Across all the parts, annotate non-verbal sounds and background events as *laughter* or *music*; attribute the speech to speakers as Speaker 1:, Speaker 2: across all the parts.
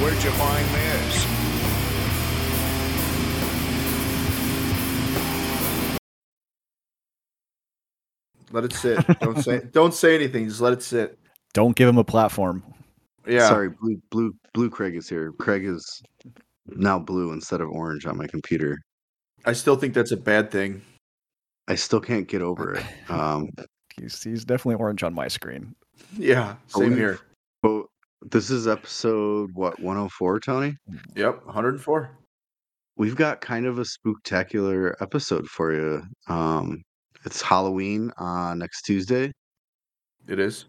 Speaker 1: Where'd you find this?
Speaker 2: Let it sit. *laughs* Don't say don't say anything. Just let it sit.
Speaker 3: Don't give him a platform.
Speaker 2: Yeah.
Speaker 4: Sorry, blue blue blue Craig is here. Craig is now blue instead of orange on my computer.
Speaker 2: I still think that's a bad thing.
Speaker 4: I still can't get over it. *laughs* Um,
Speaker 3: He's he's definitely orange on my screen.
Speaker 2: Yeah. Same here.
Speaker 4: but this is episode what 104, Tony?
Speaker 2: Yep. 104.
Speaker 4: We've got kind of a spooktacular episode for you. Um, it's Halloween uh, next Tuesday.
Speaker 2: It is.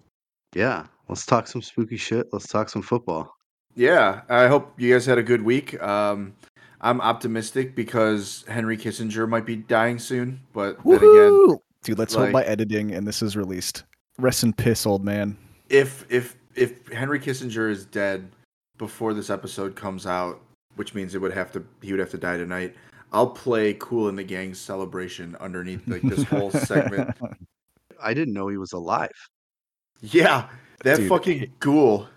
Speaker 4: Yeah, let's talk some spooky shit. Let's talk some football.
Speaker 2: Yeah. I hope you guys had a good week. Um, I'm optimistic because Henry Kissinger might be dying soon, but then again,
Speaker 3: Dude, let's hope
Speaker 2: like-
Speaker 3: by editing and this is released. Rest in piss, old man.
Speaker 2: if if if Henry Kissinger is dead before this episode comes out, which means it would have to he would have to die tonight. I'll play Kool and the Gang celebration underneath like this whole segment. *laughs*
Speaker 4: I didn't know he was alive.
Speaker 2: Yeah, that
Speaker 3: Dude,
Speaker 2: fucking
Speaker 3: it-
Speaker 2: ghoul.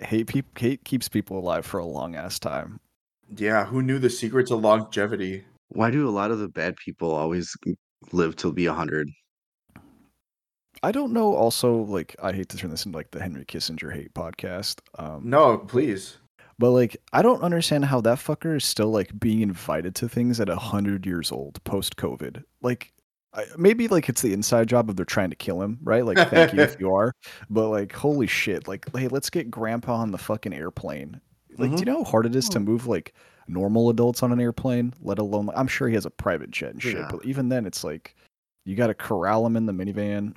Speaker 3: hate peop hate keeps people alive for a long ass time.
Speaker 2: Yeah, who knew the secret to longevity?
Speaker 4: Why do a lot of the bad people always live to be 100?
Speaker 3: I don't know. Also, like, I hate to turn this into like the Henry Kissinger hate podcast. Um,
Speaker 2: No, please.
Speaker 3: But like, I don't understand how that fucker is still like being invited to things at a hundred years old post COVID. Like, I, maybe like it's the inside job of they're trying to kill him, right? Like, thank you if *laughs* you are. But like, holy shit! Like, hey, let's get Grandpa on the fucking airplane. Like, do you know how hard it is to move like normal adults on an airplane? Let alone, I'm sure he has a private jet and shit.
Speaker 4: Yeah.
Speaker 3: But even then, it's like you got to corral him in the minivan.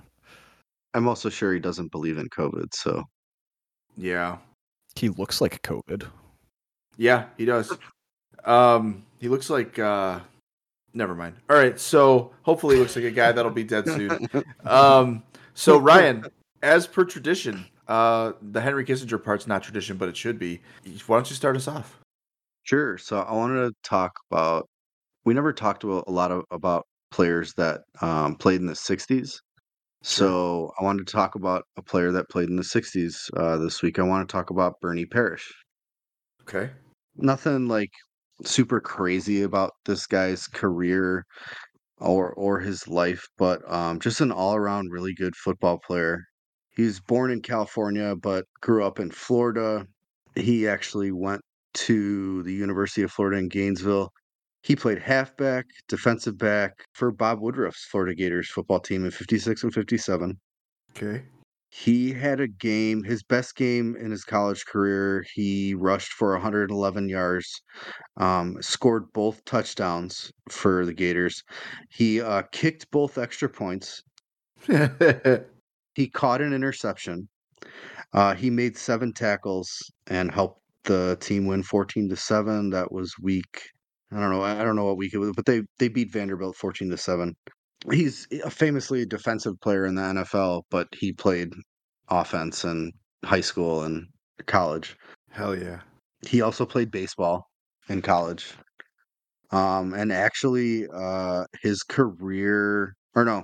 Speaker 4: I'm also sure he doesn't believe in COVID. So
Speaker 2: Yeah.
Speaker 3: He looks like COVID.
Speaker 2: Yeah, he does. Um, he looks like uh never mind. All right, so hopefully he looks like a guy that'll be dead soon. *laughs* Um, so Ryan, as per tradition, uh the Henry Kissinger part's not tradition, but it should be. Why don't you start us off?
Speaker 4: Sure. So I wanted to talk about. We never talked about a lot of about players that um, played in the '60s. So I wanted to talk about a player that played in the '60s uh, this week. I want to talk about Bernie Parrish.
Speaker 2: Okay.
Speaker 4: Nothing like super crazy about this guy's career or or his life, but um, just an all around really good football player. He was born in California, but grew up in Florida. He actually went to the University of Florida in Gainesville. He played halfback, defensive back for Bob Woodruff's Florida Gators football team in 56 and 57.
Speaker 2: Okay.
Speaker 4: He had a game, his best game in his college career. He rushed for 111 yards, um, scored both touchdowns for the Gators. He uh, kicked both extra points. *laughs* He caught an interception. Uh, he made seven tackles and helped the team win 14 to 7. That was week. I don't know. I don't know what week it was, but they they beat Vanderbilt 14 to 7. He's a famously defensive player in the NFL, but he played offense in high school and college.
Speaker 2: Hell yeah.
Speaker 4: He also played baseball in college. Um, and actually, uh, his career, or no,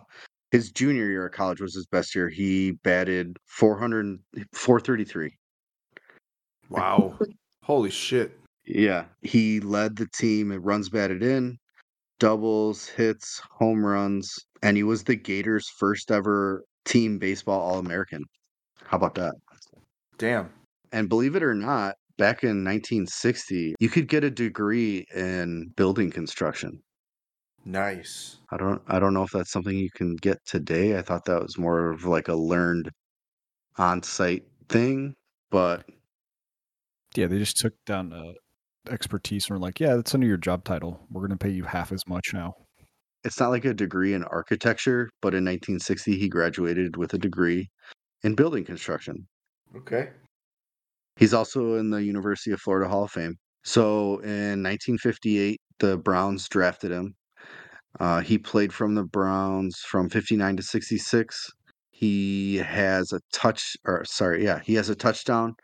Speaker 4: his junior year of college was his best year. He batted 400, 433.
Speaker 2: Wow. Holy shit.
Speaker 4: Yeah. He led the team in runs batted in, doubles, hits, home runs, and he was the Gators' first ever team baseball All American. How about that?
Speaker 2: Damn.
Speaker 4: And believe it or not, back in 1960, you could get a degree in building construction.
Speaker 2: Nice.
Speaker 4: I don't I don't know if that's something you can get today. I thought that was more of like a learned on-site thing, but
Speaker 3: Yeah, they just took down uh, expertise and were like, yeah, that's under your job title. We're going to pay you half as much now.
Speaker 4: it's not like a degree in architecture, but in 1960 he graduated with a degree in building construction.
Speaker 2: Okay.
Speaker 4: He's also in the University of Florida Hall of Fame. So in 1958, the Browns drafted him. Uh, he played from the Browns from 59 to 66. He has a touch, or sorry, yeah, he has a touchdown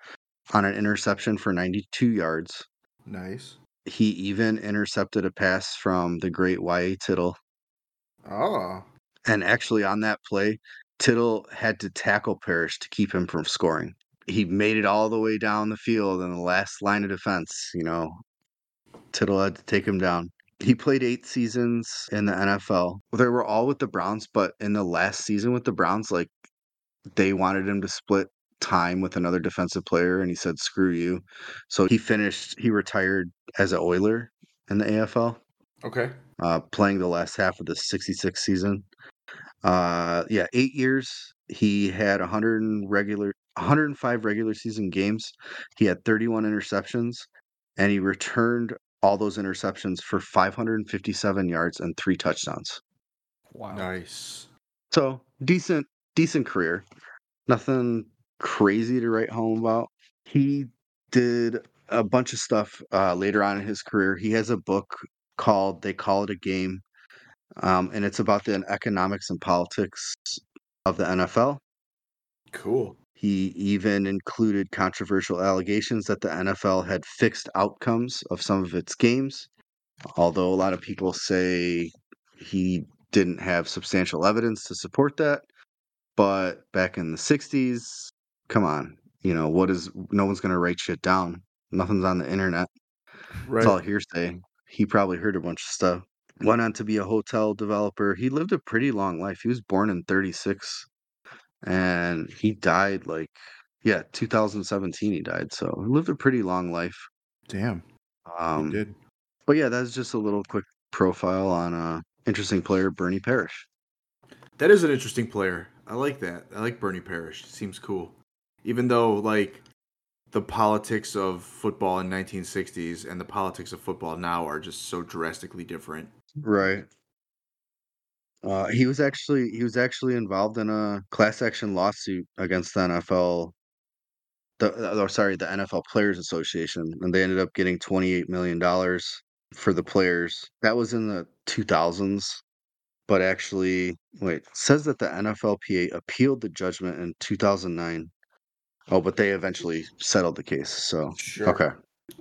Speaker 4: on an interception for 92 yards.
Speaker 2: Nice.
Speaker 4: He even intercepted a pass from the great Y.A. Tittle.
Speaker 2: Oh.
Speaker 4: And actually, on that play, Tittle had to tackle Parrish to keep him from scoring. he made it all the way down the field in the last line of defense. You know, Tittle had to take him down. He played eight seasons in the NFL. They were all with the Browns, but in the last season with the Browns, like they wanted him to split time with another defensive player, and he said, "Screw you." So he finished. He retired as an Oiler in the AFL,
Speaker 2: Okay.
Speaker 4: uh, playing the last half of the '66 season. Uh, yeah, eight years. He had 100 and regular, 105 regular season games. He had 31 interceptions, and he returned all those interceptions for 557 yards and three touchdowns.
Speaker 3: Wow.
Speaker 2: Nice.
Speaker 4: So decent, decent career. Nothing crazy to write home about. He did a bunch of stuff uh, later on in his career. He has a book called "They Call It a Game," um, and it's about the economics and politics of the NFL.
Speaker 2: Cool.
Speaker 4: He even included controversial allegations that the NFL had fixed outcomes of some of its games, although a lot of people say he didn't have substantial evidence to support that. But back in the 60s, come on, you know, what is no one's going to write shit down. Nothing's on the internet. It's all hearsay. He probably heard a bunch of stuff. Went on to be a hotel developer. He lived a pretty long life. He was born in 36 and he died like yeah 2017 he died so he lived a pretty long life
Speaker 2: Damn.
Speaker 4: um
Speaker 2: he did.
Speaker 4: but yeah that's just a little quick profile on a interesting player bernie parrish
Speaker 2: That is an interesting player. I like that. I like Bernie Parrish. Seems cool. Even though like the politics of football in 1960s and the politics of football now are just so drastically different.
Speaker 4: right. Uh he was actually he was actually involved in a class action lawsuit against the nfl the or sorry the nfl players association and they ended up getting 28 million dollars for the players. That was in the 2000s but actually wait says that the nflpa appealed the judgment in 2009 oh but they eventually settled the case so
Speaker 2: Sure.
Speaker 4: okay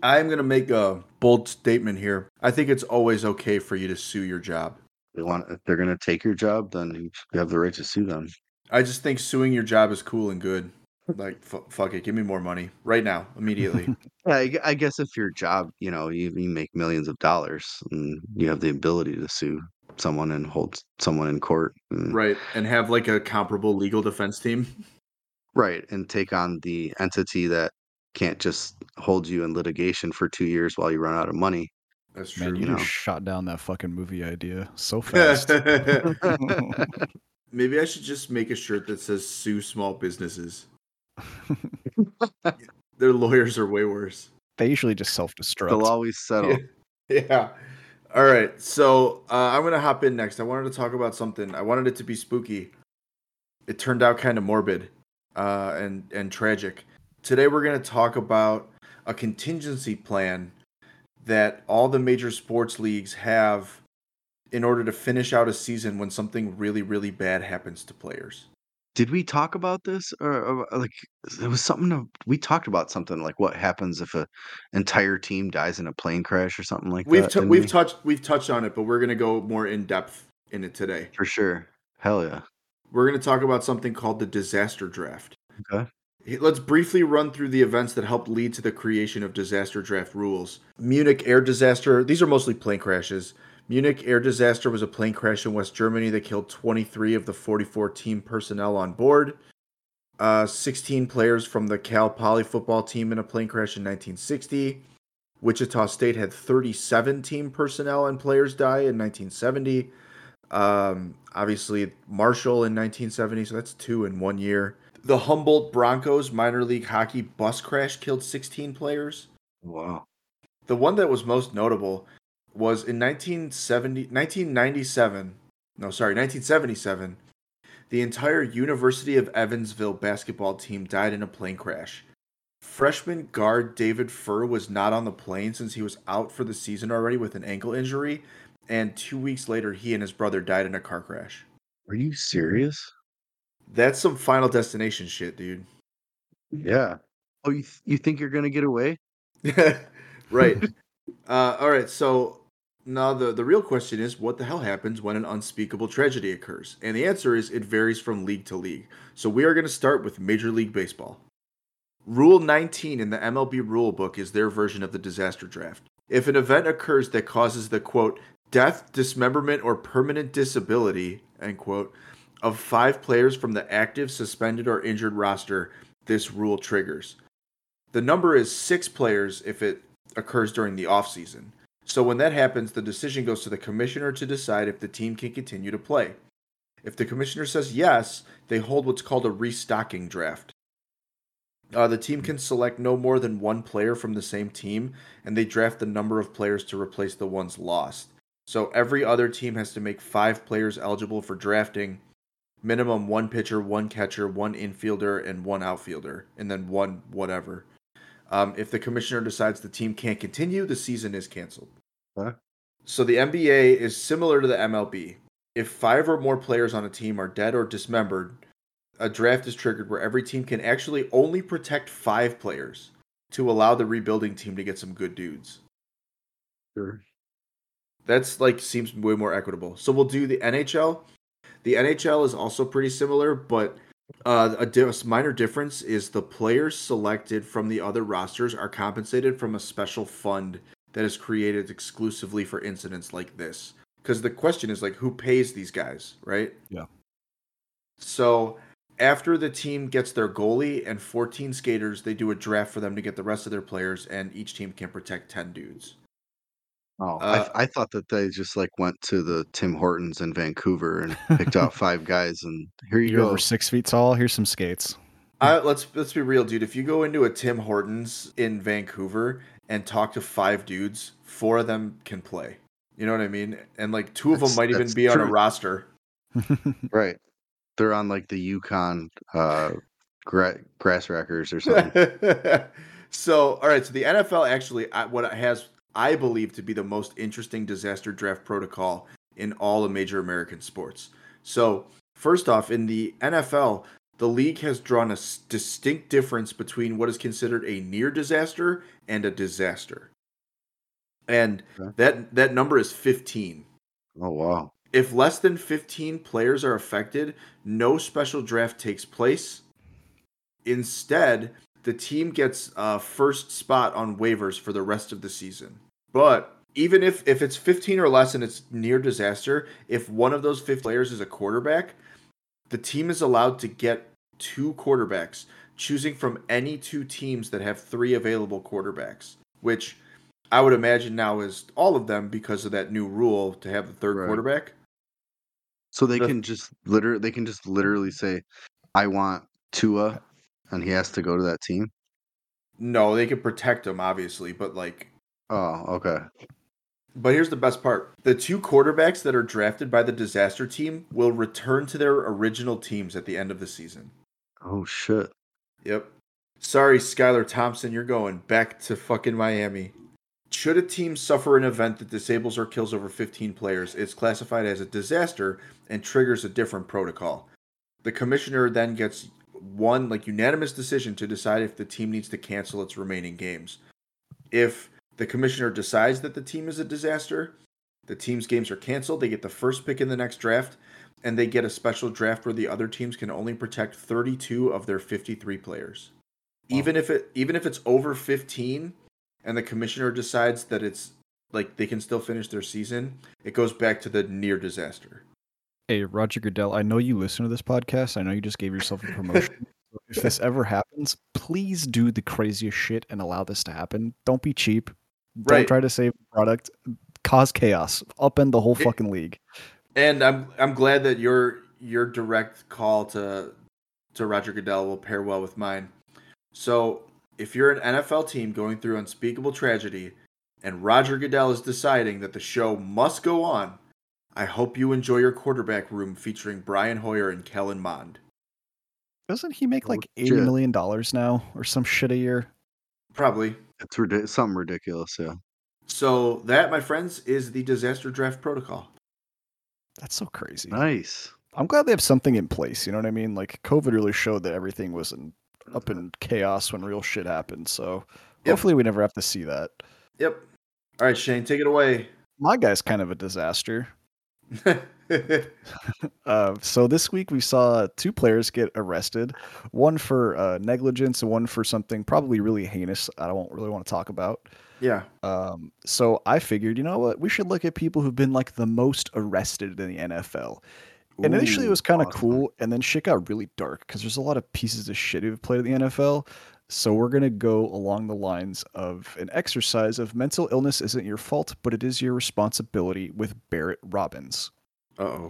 Speaker 2: I'm going to make a bold statement here. I think it's always okay for you to sue your job.
Speaker 4: they want if they're going to take your job then you have the right to sue them
Speaker 2: I just think suing your job is cool and good. Like, f- fuck it. Give me more money right now, immediately. *laughs*
Speaker 4: yeah I, I guess if your job you know you, you make millions of dollars and you have the ability to sue someone and hold someone in court and,
Speaker 2: right. And have like a comparable legal defense team.
Speaker 4: Right and take on the entity that can't just hold you in litigation for two years while you run out of money
Speaker 2: That's true.
Speaker 3: Man, you,
Speaker 4: you
Speaker 3: just
Speaker 4: know.
Speaker 3: shot down that fucking movie idea so fast. *laughs*
Speaker 2: Maybe I should just make a shirt that says sue small businesses. *laughs* Their lawyers are way worse.
Speaker 3: they usually just self destruct.
Speaker 4: they'll always settle *laughs*
Speaker 2: Yeah. All right. So uh, I'm going to hop in next. I wanted to talk about something. I wanted it to be spooky. It turned out kind of morbid uh, and, and tragic. Today we're going to talk about a contingency plan that all the major sports leagues have in order to finish out a season when something really, really bad happens to players.
Speaker 4: Did we talk about this or, or, like there was something of, we talked about something like what happens if a entire team dies in a plane crash or something like
Speaker 2: We've
Speaker 4: that?
Speaker 2: t- we've
Speaker 4: we?
Speaker 2: touched we've touched on it, but we're gonna go more in depth in it today.
Speaker 4: for sure. Hell yeah.
Speaker 2: We're gonna talk about something called the disaster draft.
Speaker 4: Okay.
Speaker 2: Let's briefly run through the events that helped lead to the creation of disaster draft rules. Munich air disaster. These are mostly plane crashes. Munich air disaster was a plane crash in West Germany that killed 23 of the 44 team personnel on board. Uh, 16 players from the Cal Poly football team in a plane crash in 1960. Wichita State had 37 team personnel and players die in 1970. Um, obviously, Marshall in 1970, so that's two in one year. The Humboldt Broncos minor league hockey bus crash killed 16 players.
Speaker 4: Wow.
Speaker 2: The one that was most notable was in 1970, 1997. No, sorry, 1977. The entire University of Evansville basketball team died in a plane crash. Freshman guard David Furr was not on the plane since he was out for the season already with an ankle injury, and two weeks later, he and his brother died in a car crash.
Speaker 4: Are you serious?
Speaker 2: That's some Final Destination shit, dude.
Speaker 4: Yeah. Oh, you th- you think you're gonna get away? *laughs*
Speaker 2: right. *laughs* Uh, all right. So now the the real question is, what the hell happens when an unspeakable tragedy occurs? And the answer is, it varies from league to league. So we are going to start with Major League Baseball. Rule 19 in the MLB rulebook is their version of the disaster draft. If an event occurs that causes the quote death, dismemberment, or permanent disability end quote of five players from the active, suspended, or injured roster, this rule triggers. The number is six players if it occurs during the offseason. So when that happens, the decision goes to the commissioner to decide if the team can continue to play. If the commissioner says yes, they hold what's called a restocking draft. Uh, the team can select no more than one player from the same team, and they draft the number of players to replace the ones lost. So every other team has to make five players eligible for drafting, minimum one pitcher, one catcher, one infielder, and one outfielder, and then one whatever. Um, if the commissioner decides the team can't continue, the season is canceled.
Speaker 4: Huh?
Speaker 2: So the NBA is similar to the MLB. If five or more players on a team are dead or dismembered, a draft is triggered where every team can actually only protect five players to allow the rebuilding team to get some good dudes.
Speaker 4: Sure.
Speaker 2: That's like seems way more equitable. So we'll do the NHL. The NHL is also pretty similar, but uh, a di- minor difference is the players selected from the other rosters are compensated from a special fund that is created exclusively for incidents like this. Because the question is like, who pays these guys, right?
Speaker 3: Yeah.
Speaker 2: So after the team gets their goalie and 14 skaters, they do a draft for them to get the rest of their players, and each team can protect 10 dudes.
Speaker 4: Oh,
Speaker 2: Uh,
Speaker 4: I, I thought that they just like went to the Tim Hortons in Vancouver and picked out *laughs* five guys, and here you
Speaker 3: You're
Speaker 4: go.
Speaker 3: over six feet tall. Here's some skates.
Speaker 2: I, let's let's be real, dude. If you go into a Tim Hortons in Vancouver and talk to five dudes, four of them can play. You know what I mean? And like two of them
Speaker 4: That's-
Speaker 2: might even
Speaker 4: that's
Speaker 2: be on a
Speaker 4: true.
Speaker 2: roster. *laughs*
Speaker 4: Right. They're on like the Yukon uh, gra- grass wreckers or something. *laughs*
Speaker 2: so, all right. So the NFL actually, I- what it has, I believe, to be the most interesting disaster draft protocol in all of major American sports. So, first off, in the NFL, the league has drawn a distinct difference between what is considered a near disaster and a disaster, and
Speaker 4: Okay.
Speaker 2: that that number is fifteen.
Speaker 4: oh wow.
Speaker 2: If less than 15 players are affected, no special draft takes place. Instead, the team gets a first spot on waivers for the rest of the season. But even if, if it's 15 or less and it's near disaster, if one of those 50 players is a quarterback, the team is allowed to get two quarterbacks, choosing from any two teams that have three available quarterbacks, which I would imagine now is all of them because of that new rule to have the third
Speaker 4: Right.
Speaker 2: quarterback.
Speaker 4: So they
Speaker 2: The-
Speaker 4: can just literally they can just literally say, "I want Tua," and he has to go to that team.
Speaker 2: No, they can protect him, obviously, but like,
Speaker 4: Oh, okay.
Speaker 2: but here's the best part: the two quarterbacks that are drafted by the disaster team will return to their original teams at the end of the season.
Speaker 4: Oh shit.
Speaker 2: Yep. Sorry, Skylar Thompson, you're going back to fucking Miami. Should a team suffer an event that disables or kills over 15 players, it's classified as a disaster and triggers a different protocol. The commissioner then gets one like unanimous decision to decide if the team needs to cancel its remaining games. If the commissioner decides that the team is a disaster, the team's games are canceled, they get the first pick in the next draft, and they get a special draft where the other teams can only protect 32 of their 53 players.
Speaker 4: Wow.
Speaker 2: Even if it even if it's over 15 and the commissioner decides that it's like they can still finish their season, it goes back to the near disaster.
Speaker 3: Hey, Roger Goodell, I know you listen to this podcast. I know you just gave yourself a promotion. *laughs* if this ever happens, please do the craziest shit and allow this to happen. Don't be cheap. Don't
Speaker 2: Right.
Speaker 3: try to save the product. Cause chaos. Upend the whole fucking league.
Speaker 2: And I'm I'm glad that your your direct call to to Roger Goodell will pair well with mine. So if you're an NFL team going through unspeakable tragedy and Roger Goodell is deciding that the show must go on, I hope you enjoy your quarterback room featuring Brian Hoyer and Kellen Mond.
Speaker 3: Doesn't he make like eighty million dollars now or some shit a year?
Speaker 2: Probably.
Speaker 4: It's ridiculous. Something ridiculous. Yeah.
Speaker 2: So that, my friends, is the disaster draft protocol.
Speaker 3: That's so crazy.
Speaker 4: Nice.
Speaker 3: I'm glad they have something in place. You know what I mean? Like COVID really showed that everything was in, up mm-hmm. in chaos when real shit happened. So
Speaker 2: Yep.
Speaker 3: hopefully we never have to see that.
Speaker 2: Yep. All right, Shane, take it away.
Speaker 3: My guy's kind of a disaster. *laughs* *laughs* Uh, so this week we saw two players get arrested, one for uh, negligence and one for something probably really heinous. I don't really want to talk about.
Speaker 2: yeah.
Speaker 3: Um, so I figured, you know what, we should look at people who've been like the most arrested in the NFL. And initially it was kind of
Speaker 4: awesome.
Speaker 3: cool, and then shit got really dark because there's a lot of pieces of shit who've played in the NFL. So we're gonna go along the lines of an exercise of mental illness isn't your fault, but it is your responsibility with Barrett Robbins.
Speaker 2: Uh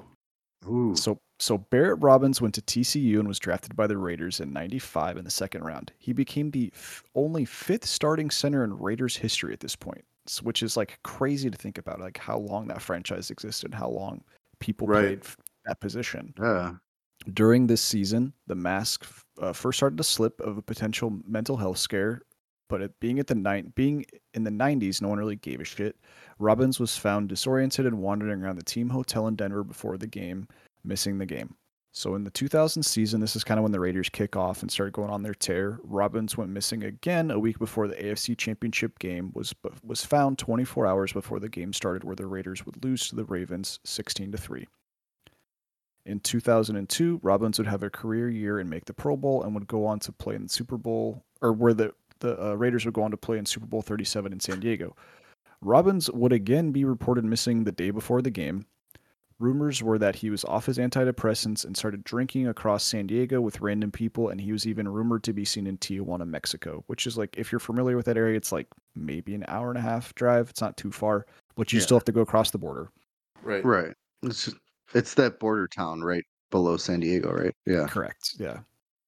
Speaker 2: oh.
Speaker 3: So so Barrett Robbins went to TCU and was drafted by the Raiders in 95 in the second round. He became the f- only fifth starting center in Raiders history at this point, which is like crazy to think about like how long that franchise existed, how long people
Speaker 2: Right.
Speaker 3: played that position.
Speaker 4: Yeah.
Speaker 3: During this season, the mask uh, first started to slip of a potential mental health scare, but it being at the nine, being in the 90s, no one really gave a shit. Robbins was found disoriented and wandering around the team hotel in Denver before the game, missing the game. So in the 2000 season, this is kind of when the Raiders kick off and start going on their tear. Robbins went missing again a week before the AFC Championship game was was found 24 hours before the game started, where the Raiders would lose to the Ravens 16 to three. In 2002, Robbins would have a career year and make the Pro Bowl and would go on to play in the Super Bowl, or where the, the uh, Raiders would go on to play in Super Bowl 37 in San Diego. Robbins would again be reported missing the day before the game. Rumors were that he was off his antidepressants and started drinking across San Diego with random people, and he was even rumored to be seen in Tijuana, Mexico, which is like, if you're familiar with that area, it's like maybe an hour and a half drive. It's not too far, but you
Speaker 4: Yeah.
Speaker 3: still have to go across the border.
Speaker 2: Right.
Speaker 4: Right. It's just, it's that border town right below San Diego, right? Yeah.
Speaker 3: Correct. Yeah.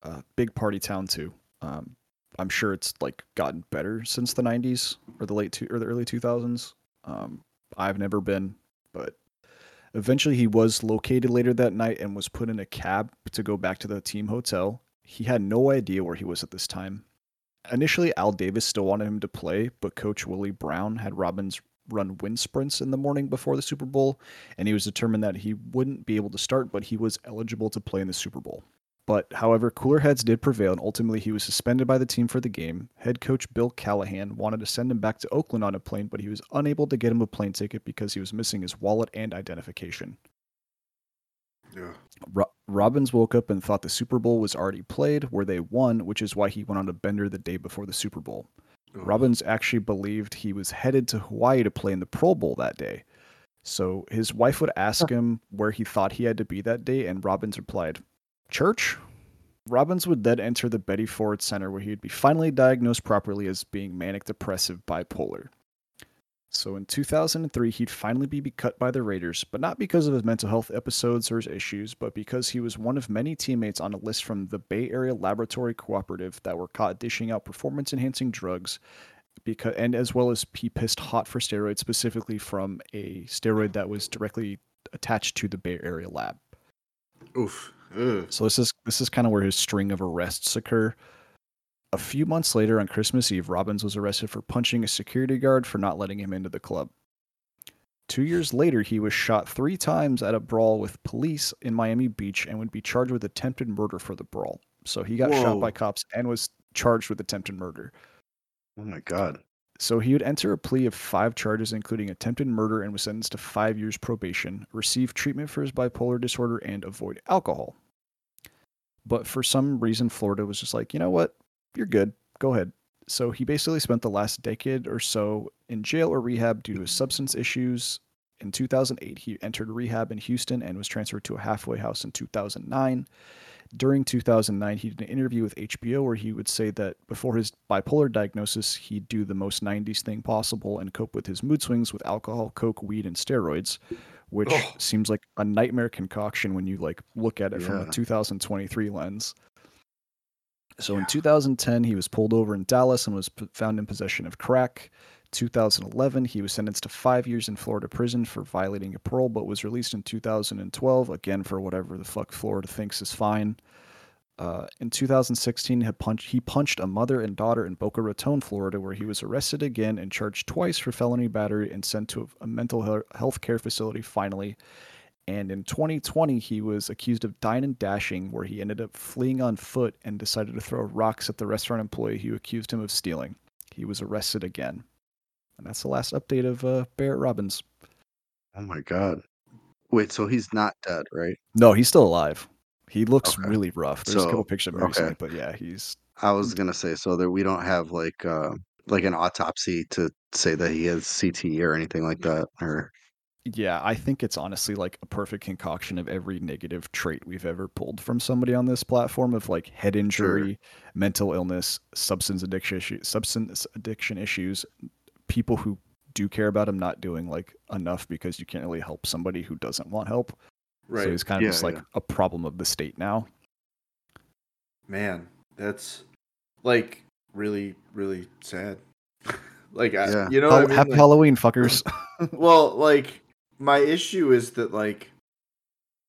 Speaker 3: Uh, big party town too. Um, I'm sure it's like gotten better since the 90s or the late two or the early 2000s. Um, I've never been, but eventually he was located later that night and was put in a cab to go back to the team hotel. He had no idea where he was at this time. Initially, Al Davis still wanted him to play, but Coach Willie Brown had Robbins run wind sprints in the morning before the Super Bowl, and he was determined that he wouldn't be able to start, but he was eligible to play in the Super Bowl. But however, cooler heads did prevail, and ultimately he was suspended by the team for the game. Head coach Bill Callahan wanted to send him back to Oakland on a plane, but he was unable to get him a plane ticket because he was missing his wallet and identification.
Speaker 2: Yeah.
Speaker 3: Ro- Robbins woke up and thought the Super Bowl was already played, where they won, which is why he went on a bender the day before the Super Bowl.
Speaker 2: Oh, Ugh.
Speaker 3: Robbins actually believed he was headed to Hawaii to play in the Pro Bowl that day. So his wife would ask him where he thought he had to be that day, and Robbins replied, Church? Robbins would then enter the Betty Ford Center where he would be finally diagnosed properly as being manic depressive bipolar. So in 2003, he'd finally be cut by the Raiders, but not because of his mental health episodes or his issues, but because he was one of many teammates on a list from the Bay Area Laboratory Cooperative that were caught dishing out performance enhancing drugs because and as well as he pissed hot for steroids specifically from a steroid that was directly attached to the Bay Area lab.
Speaker 2: Oof.
Speaker 3: So this is this is kind of where his string of arrests occur. A few months later, on Christmas Eve, Robbins was arrested for punching a security guard for not letting him into the club. Two years later, he was shot three times at a brawl with police in Miami Beach and would be charged with attempted murder for the brawl. So he got shot by cops and was charged with attempted murder.
Speaker 4: Oh my god.
Speaker 3: So he would enter a plea of five charges, including attempted murder, and was sentenced to five years probation, receive treatment for his bipolar disorder, and avoid alcohol. But for some reason, Florida was just like, you know what? You're good. Go ahead. So he basically spent the last decade or so in jail or rehab due to his substance issues. In 2008, he entered rehab in Houston and was transferred to a halfway house in 2009 during 2009 he did an interview with hbo where he would say that before his bipolar diagnosis he'd do the most 90s thing possible and cope with his mood swings with alcohol coke weed and steroids which seems like a nightmare concoction when you like look at it from a 2023 lens so in 2010 he was pulled over in dallas and was p- found in possession of crack. 2011 he was sentenced to five years in florida prison for violating a parole but was released in 2012 again for whatever the fuck florida thinks is fine. Uh, in 2016 he punched, he punched a mother and daughter in boca raton florida where he was arrested again and charged twice for felony battery and sent to a, mental he- health care facility finally and in 2020 he was accused of dying and dashing where he ended up fleeing on foot and decided to throw rocks at the restaurant employee who accused him of stealing he was arrested again and that's the last update of uh, Barrett Robbins.
Speaker 4: Oh my god. Wait, so he's not dead, right?
Speaker 3: No, he's still alive. He looks
Speaker 4: Okay.
Speaker 3: really rough. There's a couple pictures of him
Speaker 4: okay.
Speaker 3: recently, but yeah, he's
Speaker 4: I was gonna say so that we don't have like uh like an autopsy to say that he has CTE or anything like that, or
Speaker 3: yeah. I think it's honestly like a perfect concoction of every negative trait we've ever pulled from somebody on this platform of like head injury, mental illness, substance addiction, issue, substance addiction issues, people who do care about him not doing like enough because you can't really help somebody who doesn't want help.
Speaker 2: Right.
Speaker 3: So he's kind of
Speaker 4: Yeah,
Speaker 3: just like
Speaker 4: yeah.
Speaker 3: a problem of the state now.
Speaker 2: Man, that's like really, really sad. *laughs* like, I,
Speaker 4: Yeah.
Speaker 2: you know, what I mean?
Speaker 3: Happy
Speaker 2: Like-
Speaker 3: Halloween, fuckers. *laughs*
Speaker 2: well, like my issue is that like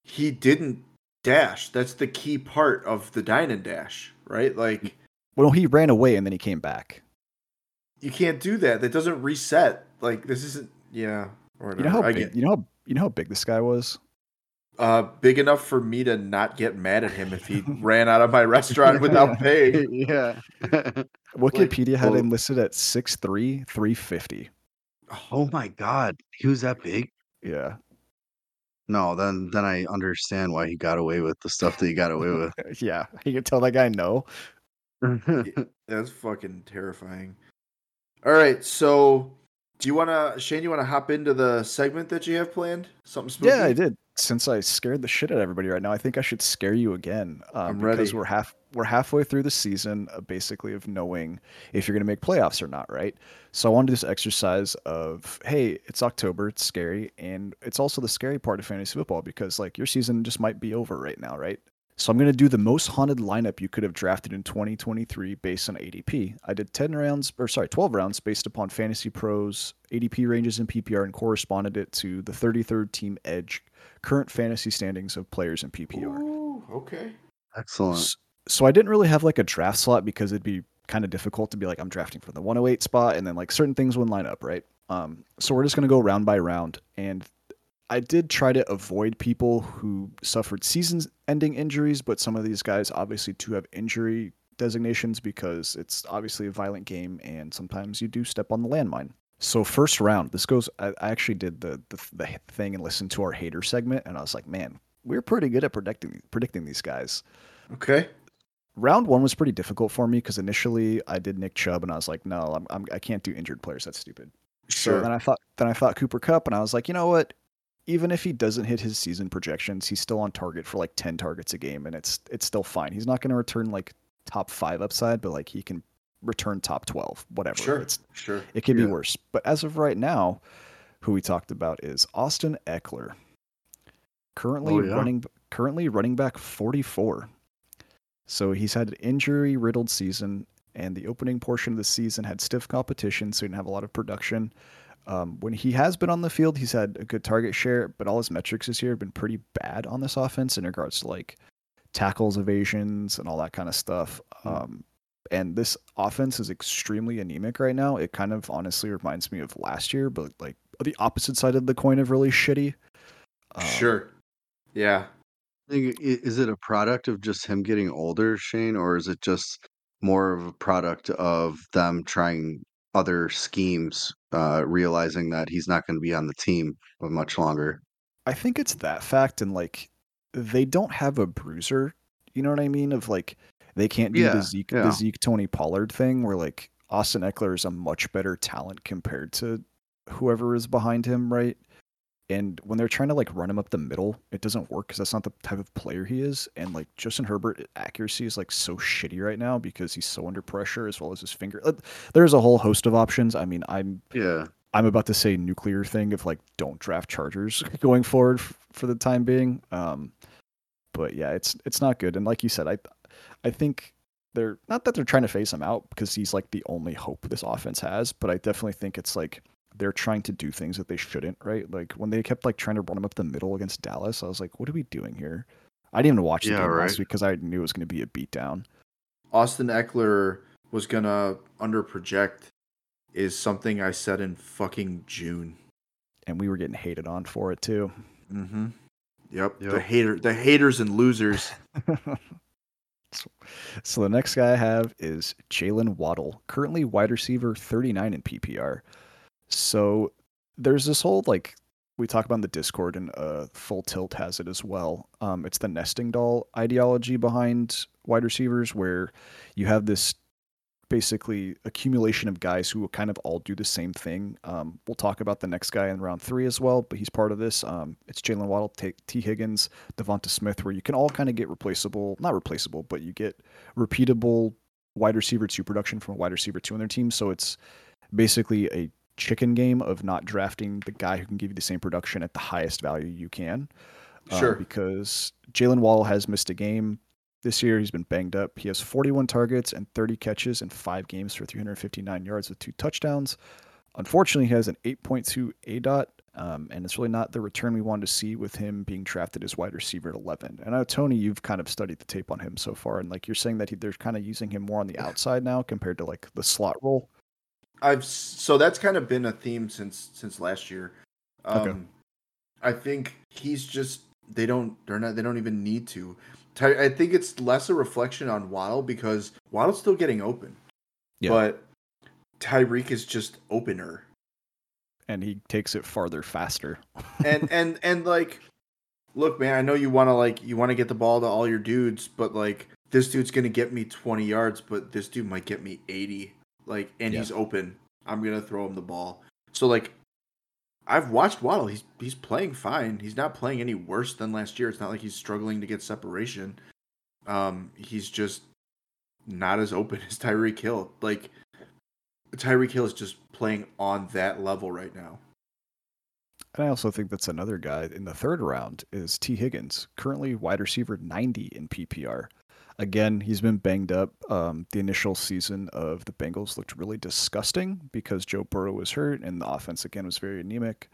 Speaker 2: he didn't dash. That's the key part of the dine and dash, right? Like
Speaker 3: well, he ran away and then he came back.
Speaker 2: you can't do that. That doesn't reset. Like this isn't. Yeah. Or
Speaker 3: You know how
Speaker 2: I
Speaker 3: big,
Speaker 2: get
Speaker 3: you know how you know how big this guy was.
Speaker 2: uh, big enough for me to not get mad at him if he ran out of my restaurant *laughs* without paying.
Speaker 4: yeah. *laughs*
Speaker 3: Wikipedia had
Speaker 4: well-
Speaker 3: him listed at 6'3", 350.
Speaker 4: oh my god, he was that big?
Speaker 3: Yeah,
Speaker 4: No, then then I understand why he got away with the stuff that he got away with. *laughs*
Speaker 3: yeah. You can tell that guy no. *laughs*
Speaker 2: That's fucking terrifying. All right, so do you want to, Shane? You want to hop into the segment that you have planned? Something spooky?
Speaker 3: Yeah, I did. Since I scared the shit out of everybody right now, I think I should scare you again. Um,
Speaker 2: I'm ready.
Speaker 3: because we're half we're halfway through the season, uh, basically of knowing if you're going to make playoffs or not, right? So I want to do this exercise of, hey, it's October, it's scary, and it's also the scary part of fantasy football because like your season just might be over right now, right? So I'm going to do the most haunted lineup you could have drafted in 2023 based on ADP. I did 10 rounds, or sorry, 12 rounds based upon Fantasy Pros ADP ranges in PPR and corresponded it to the 33rd team edge current fantasy standings of players in PPR.
Speaker 2: Ooh, okay.
Speaker 4: Excellent.
Speaker 3: S- So I didn't really have like a draft slot because it'd be kind of difficult to be like I'm drafting for the 108 spot and then like certain things wouldn't line up, right? Um, so we're just gonna go round by round, and I did try to avoid people who suffered season-ending injuries, but some of these guys obviously do have injury designations because it's obviously a violent game, and sometimes you do step on the landmine. So first round, this goes. I, actually did the, the the thing and listened to our hater segment, and I was like, man, we're pretty good at predicting predicting these guys
Speaker 2: Okay.
Speaker 3: round one was pretty difficult for me because initially I did Nick Chubb and I was like, no, I'm, I'm I can't do injured players. That's stupid.
Speaker 2: Sure.
Speaker 3: So then I thought then I thought Cooper Kupp and I was like, you know what? Even if he doesn't hit his season projections, he's still on target for like 10 targets a game and it's it's still fine. He's not going to return like top 5 upside, but like he can return top 12, whatever.
Speaker 2: sure.
Speaker 3: It's
Speaker 2: Sure.
Speaker 3: it can be worse. But as of right now, who we talked about is Austin Ekeler. Currently
Speaker 4: Oh, yeah.
Speaker 3: running currently running back 44. So he's had an injury riddled season and the opening portion of the season had stiff competition, so he didn't have a lot of production. Um, when he has been on the field, he's had a good target share, but all his metrics this year have been pretty bad on this offense in regards to like tackles, evasions, and all that kind of stuff. Um, and this offense is extremely anemic right now. It kind of honestly reminds me of last year, but like the opposite side of the coin of really shitty. Um,
Speaker 2: sure. Yeah.
Speaker 4: Think- Is it a product of just him getting older, Shane, or is it just more of a product of them trying other schemes, uh, realizing that he's not going to be on the team for much longer?
Speaker 3: I think it's that fact, and like they don't have a bruiser. You know what I mean? Of like they can't do
Speaker 4: Yeah,
Speaker 3: the Zeke
Speaker 4: yeah.
Speaker 3: the Zeke Tony Pollard thing, where like Austin Ekeler is a much better talent compared to whoever is behind him, right? And when they're trying to like run him up the middle, it doesn't work because that's not the type of player he is. And like Justin Herbert accuracy is like so shitty right now because he's so under pressure as well as his finger. uh, There's a whole host of options. I mean, I'm
Speaker 4: Yeah.
Speaker 3: I'm about to say nuclear thing of like don't draft Chargers *laughs* going forward f- for the time being. Um, but yeah, it's it's not good. And like you said, I I think they're not that they're trying to phase him out because he's like the only hope this offense has, but I definitely think it's like they're trying to do things that they shouldn't, right? Like when they kept like trying to run him up the middle against Dallas, I was like, what are we doing here? I didn't even watch the
Speaker 4: Yeah,
Speaker 3: game
Speaker 4: right.
Speaker 3: last week because I knew it was going to be a beatdown.
Speaker 2: Austin Ekeler was gonna under project is something I said in fucking June.
Speaker 3: And we were getting hated on for it too.
Speaker 2: Mm-hmm. Yep. The hater the haters and losers. *laughs* *laughs*
Speaker 3: so, so the next guy I have is Jaylen Waddle, currently wide receiver 39 in PPR. So there's this whole like we talk about in the Discord, and uh, Full Tilt has it as well. Um, it's the nesting doll ideology behind wide receivers, where you have this basically accumulation of guys who kind of all do the same thing. Um, we'll talk about the next guy in round three as well, but he's part of this. Um, it's Jaylen Waddle, T-, Tee Higgins, Devonta Smith, where you can all kind of get replaceable, not replaceable, but you get repeatable wide receiver two production from a wide receiver two on their team. So it's basically a chicken game of not drafting the guy who can give you the same production at the highest value you can.
Speaker 2: Uh, sure.
Speaker 3: because Jaylen Waddle has missed a game this year. He's been banged up. He has 41 targets and 30 catches in five games for 359 yards with two touchdowns. Unfortunately, he has an 8.2 ADOT, um, and it's really not the return we wanted to see with him being drafted as wide receiver at 11. And I know, Tony, you've kind of studied the tape on him so far, and like you're saying that he, they're kind of using him more on the outside now compared to like the slot role.
Speaker 2: I've so that's kind of been a theme since since last year. Um, okay. I think he's just they don't they're not they don't even need to. I think it's less a reflection on Waddle because Waddle's still getting open, yeah. but Tyreek is just opener,
Speaker 3: and he takes it farther faster.
Speaker 2: and *laughs* and and like, look, man, I know you want to like you want to get the ball to all your dudes, but like this dude's gonna get me twenty yards, but this dude might get me eighty like, and yeah. he's open. I'm gonna throw him the ball. So like, I've watched Waddle. He's he's playing fine. He's not playing any worse than last year. It's not like he's struggling to get separation. Um, he's just not as open *laughs* as Tyreek Hill. Like Tyreek Hill is just playing on that level right now.
Speaker 3: And I also think that's another guy in the third round is Tee Higgins, currently wide receiver 90 in PPR. Again, he's been banged up. Um, the initial season of the Bengals looked really disgusting because Joe Burrow was hurt and the offense again was very anemic.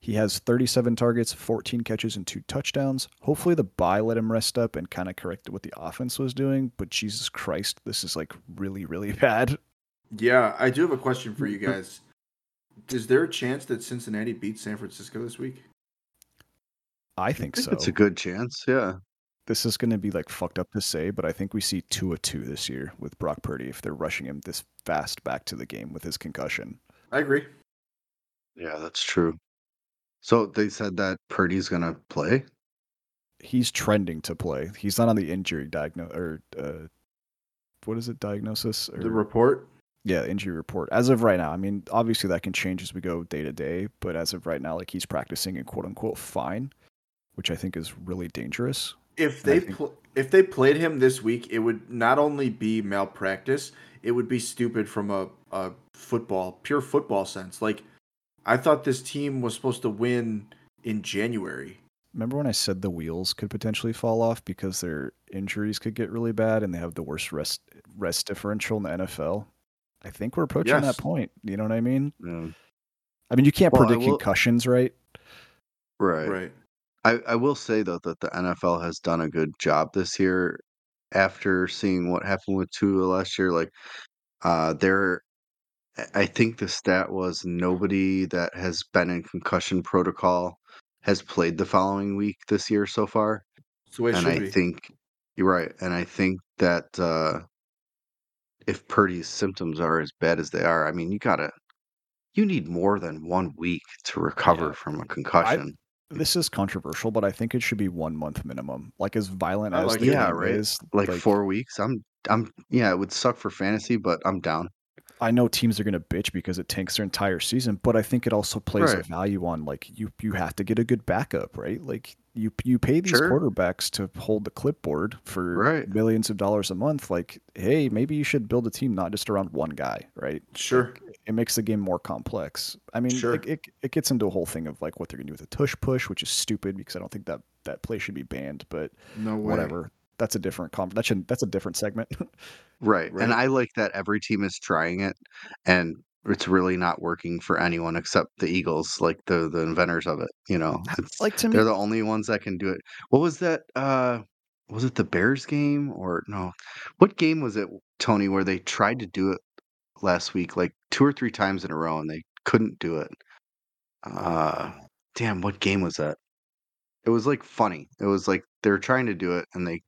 Speaker 3: He has 37 targets, 14 catches, and two touchdowns. Hopefully, the bye let him rest up and kind of corrected what the offense was doing. But Jesus Christ, this is like really, really *laughs* bad.
Speaker 2: Yeah, I do have a question for you guys. is there a chance that Cincinnati beats San Francisco this week?
Speaker 3: I think, I think so.
Speaker 4: It's a good chance. Yeah
Speaker 3: this is going to be like fucked up to say, but I think we see two a two this year with Brock Purdy if they're rushing him this fast back to the game with his concussion.
Speaker 2: I agree.
Speaker 4: Yeah, that's true. So they said that Purdy's going to play.
Speaker 3: He's trending to play. He's not on the injury diagnosis or uh, what is it diagnosis or
Speaker 2: the report.
Speaker 3: Yeah, injury report. As of right now, I mean, obviously that can change as we go day to day, but as of right now, like he's practicing and quote unquote fine, which I think is really dangerous
Speaker 2: if they think... pl- if they played him this week, it would not only be malpractice, it would be stupid from a, a football pure football sense. Like I thought this team was supposed to win in January.
Speaker 3: Remember when I said the wheels could potentially fall off because their injuries could get really bad and they have the worst rest rest differential in the NFL? I think we're approaching yes. that point. You know what I mean? Yeah. I mean, you can't well, predict will... concussions, right?
Speaker 4: Right. Right. I, I will say though that the NFL has done a good job this year after seeing what happened with Tua last year. Like, uh, there, I think the stat was nobody that has been in concussion protocol has played the following week this year so far.
Speaker 2: So and
Speaker 4: I
Speaker 2: be.
Speaker 4: think you're right, and I think that uh, if Purdy's symptoms are as bad as they are, I mean, you gotta, you need more than one week to recover yeah. from a concussion
Speaker 3: this is controversial, but I think it should be one month minimum. Like as violent oh, as
Speaker 4: like the yeah, right. Is, like, like, four weeks. I'm I'm yeah, it would suck for fantasy, but I'm down.
Speaker 3: I know teams are gonna bitch because it tanks their entire season, but I think it also plays right. a value on like you you have to get a good backup, right? Like you you pay these sure. quarterbacks to hold the clipboard for right. millions of dollars a month. Like, hey, maybe you should build a team not just around one guy, right?
Speaker 2: Sure.
Speaker 3: Like, it makes the game more complex. I mean, sure. it, it, it gets into a whole thing of like what they're gonna do with a tush push, which is stupid because I don't think that that play should be banned. But
Speaker 2: no way.
Speaker 3: whatever. That's a different com- that should that's a different segment.
Speaker 4: right. *laughs* right. And I like that every team is trying it, and it's really not working for anyone except the Eagles, like the the inventors of it. You know, it's, like to me, they're the only ones that can do it. What was that? uh Was it the Bears game or no? What game was it, Tony, where they tried to do it last week, like two or three times in a row, and they couldn't do it. Uh, damn, what game was that? It was like funny. It was like they were trying to do it, and they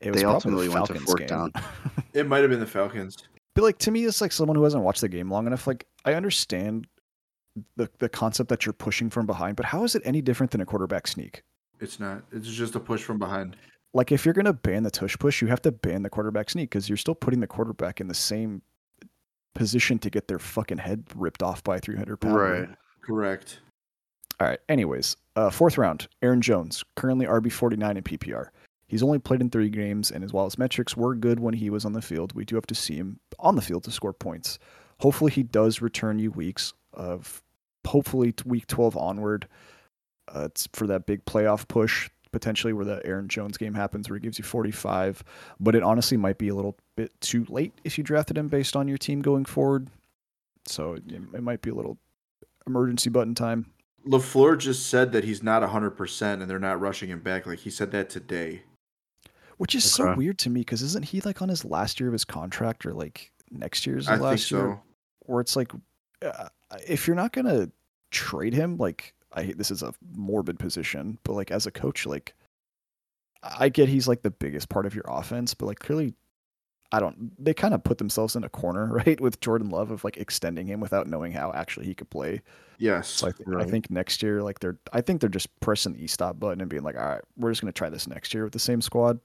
Speaker 4: they ultimately the went to fourth game. down. *laughs*
Speaker 2: it might have been the Falcons.
Speaker 3: But like to me, it's like someone who hasn't watched the game long enough. Like I understand the the concept that you're pushing from behind, but how is it any different than a quarterback sneak?
Speaker 2: It's not. It's just a push from behind.
Speaker 3: Like if you're gonna ban the tush push, you have to ban the quarterback sneak because you're still putting the quarterback in the same position to get their fucking head ripped off by 300 pound.
Speaker 4: Right.
Speaker 2: Correct.
Speaker 3: All right. Anyways, uh, fourth round, Aaron Jones, currently RB 49 in PPR. He's only played in three games, and as while metrics were good when he was on the field, we do have to see him on the field to score points. Hopefully, he does return you weeks of hopefully week 12 onward. Uh, it's for that big playoff push potentially where the Aaron Jones game happens where he gives you 45. But it honestly might be a little bit too late if you drafted him based on your team going forward. So it, it might be a little emergency button time.
Speaker 2: Lafleur just said that he's not hundred percent, and they're not rushing him back. Like he said that today.
Speaker 3: Which is so weird to me because isn't he like on his last year of his contract or like next year's
Speaker 2: I
Speaker 3: the
Speaker 2: think
Speaker 3: last year? Where it's like, uh, if you're not gonna trade him, like I hate this is a morbid position, but like as a coach, like I get he's like the biggest part of your offense, but like clearly, I don't. They kind of put themselves in a corner, *laughs* right, with Jordan Love of like extending him without knowing how actually he could play.
Speaker 2: Yes.
Speaker 3: So I, th- I think next year, like they're, I think they're just pressing the e stop button and being like, all right, we're just gonna try this next year with the same squad.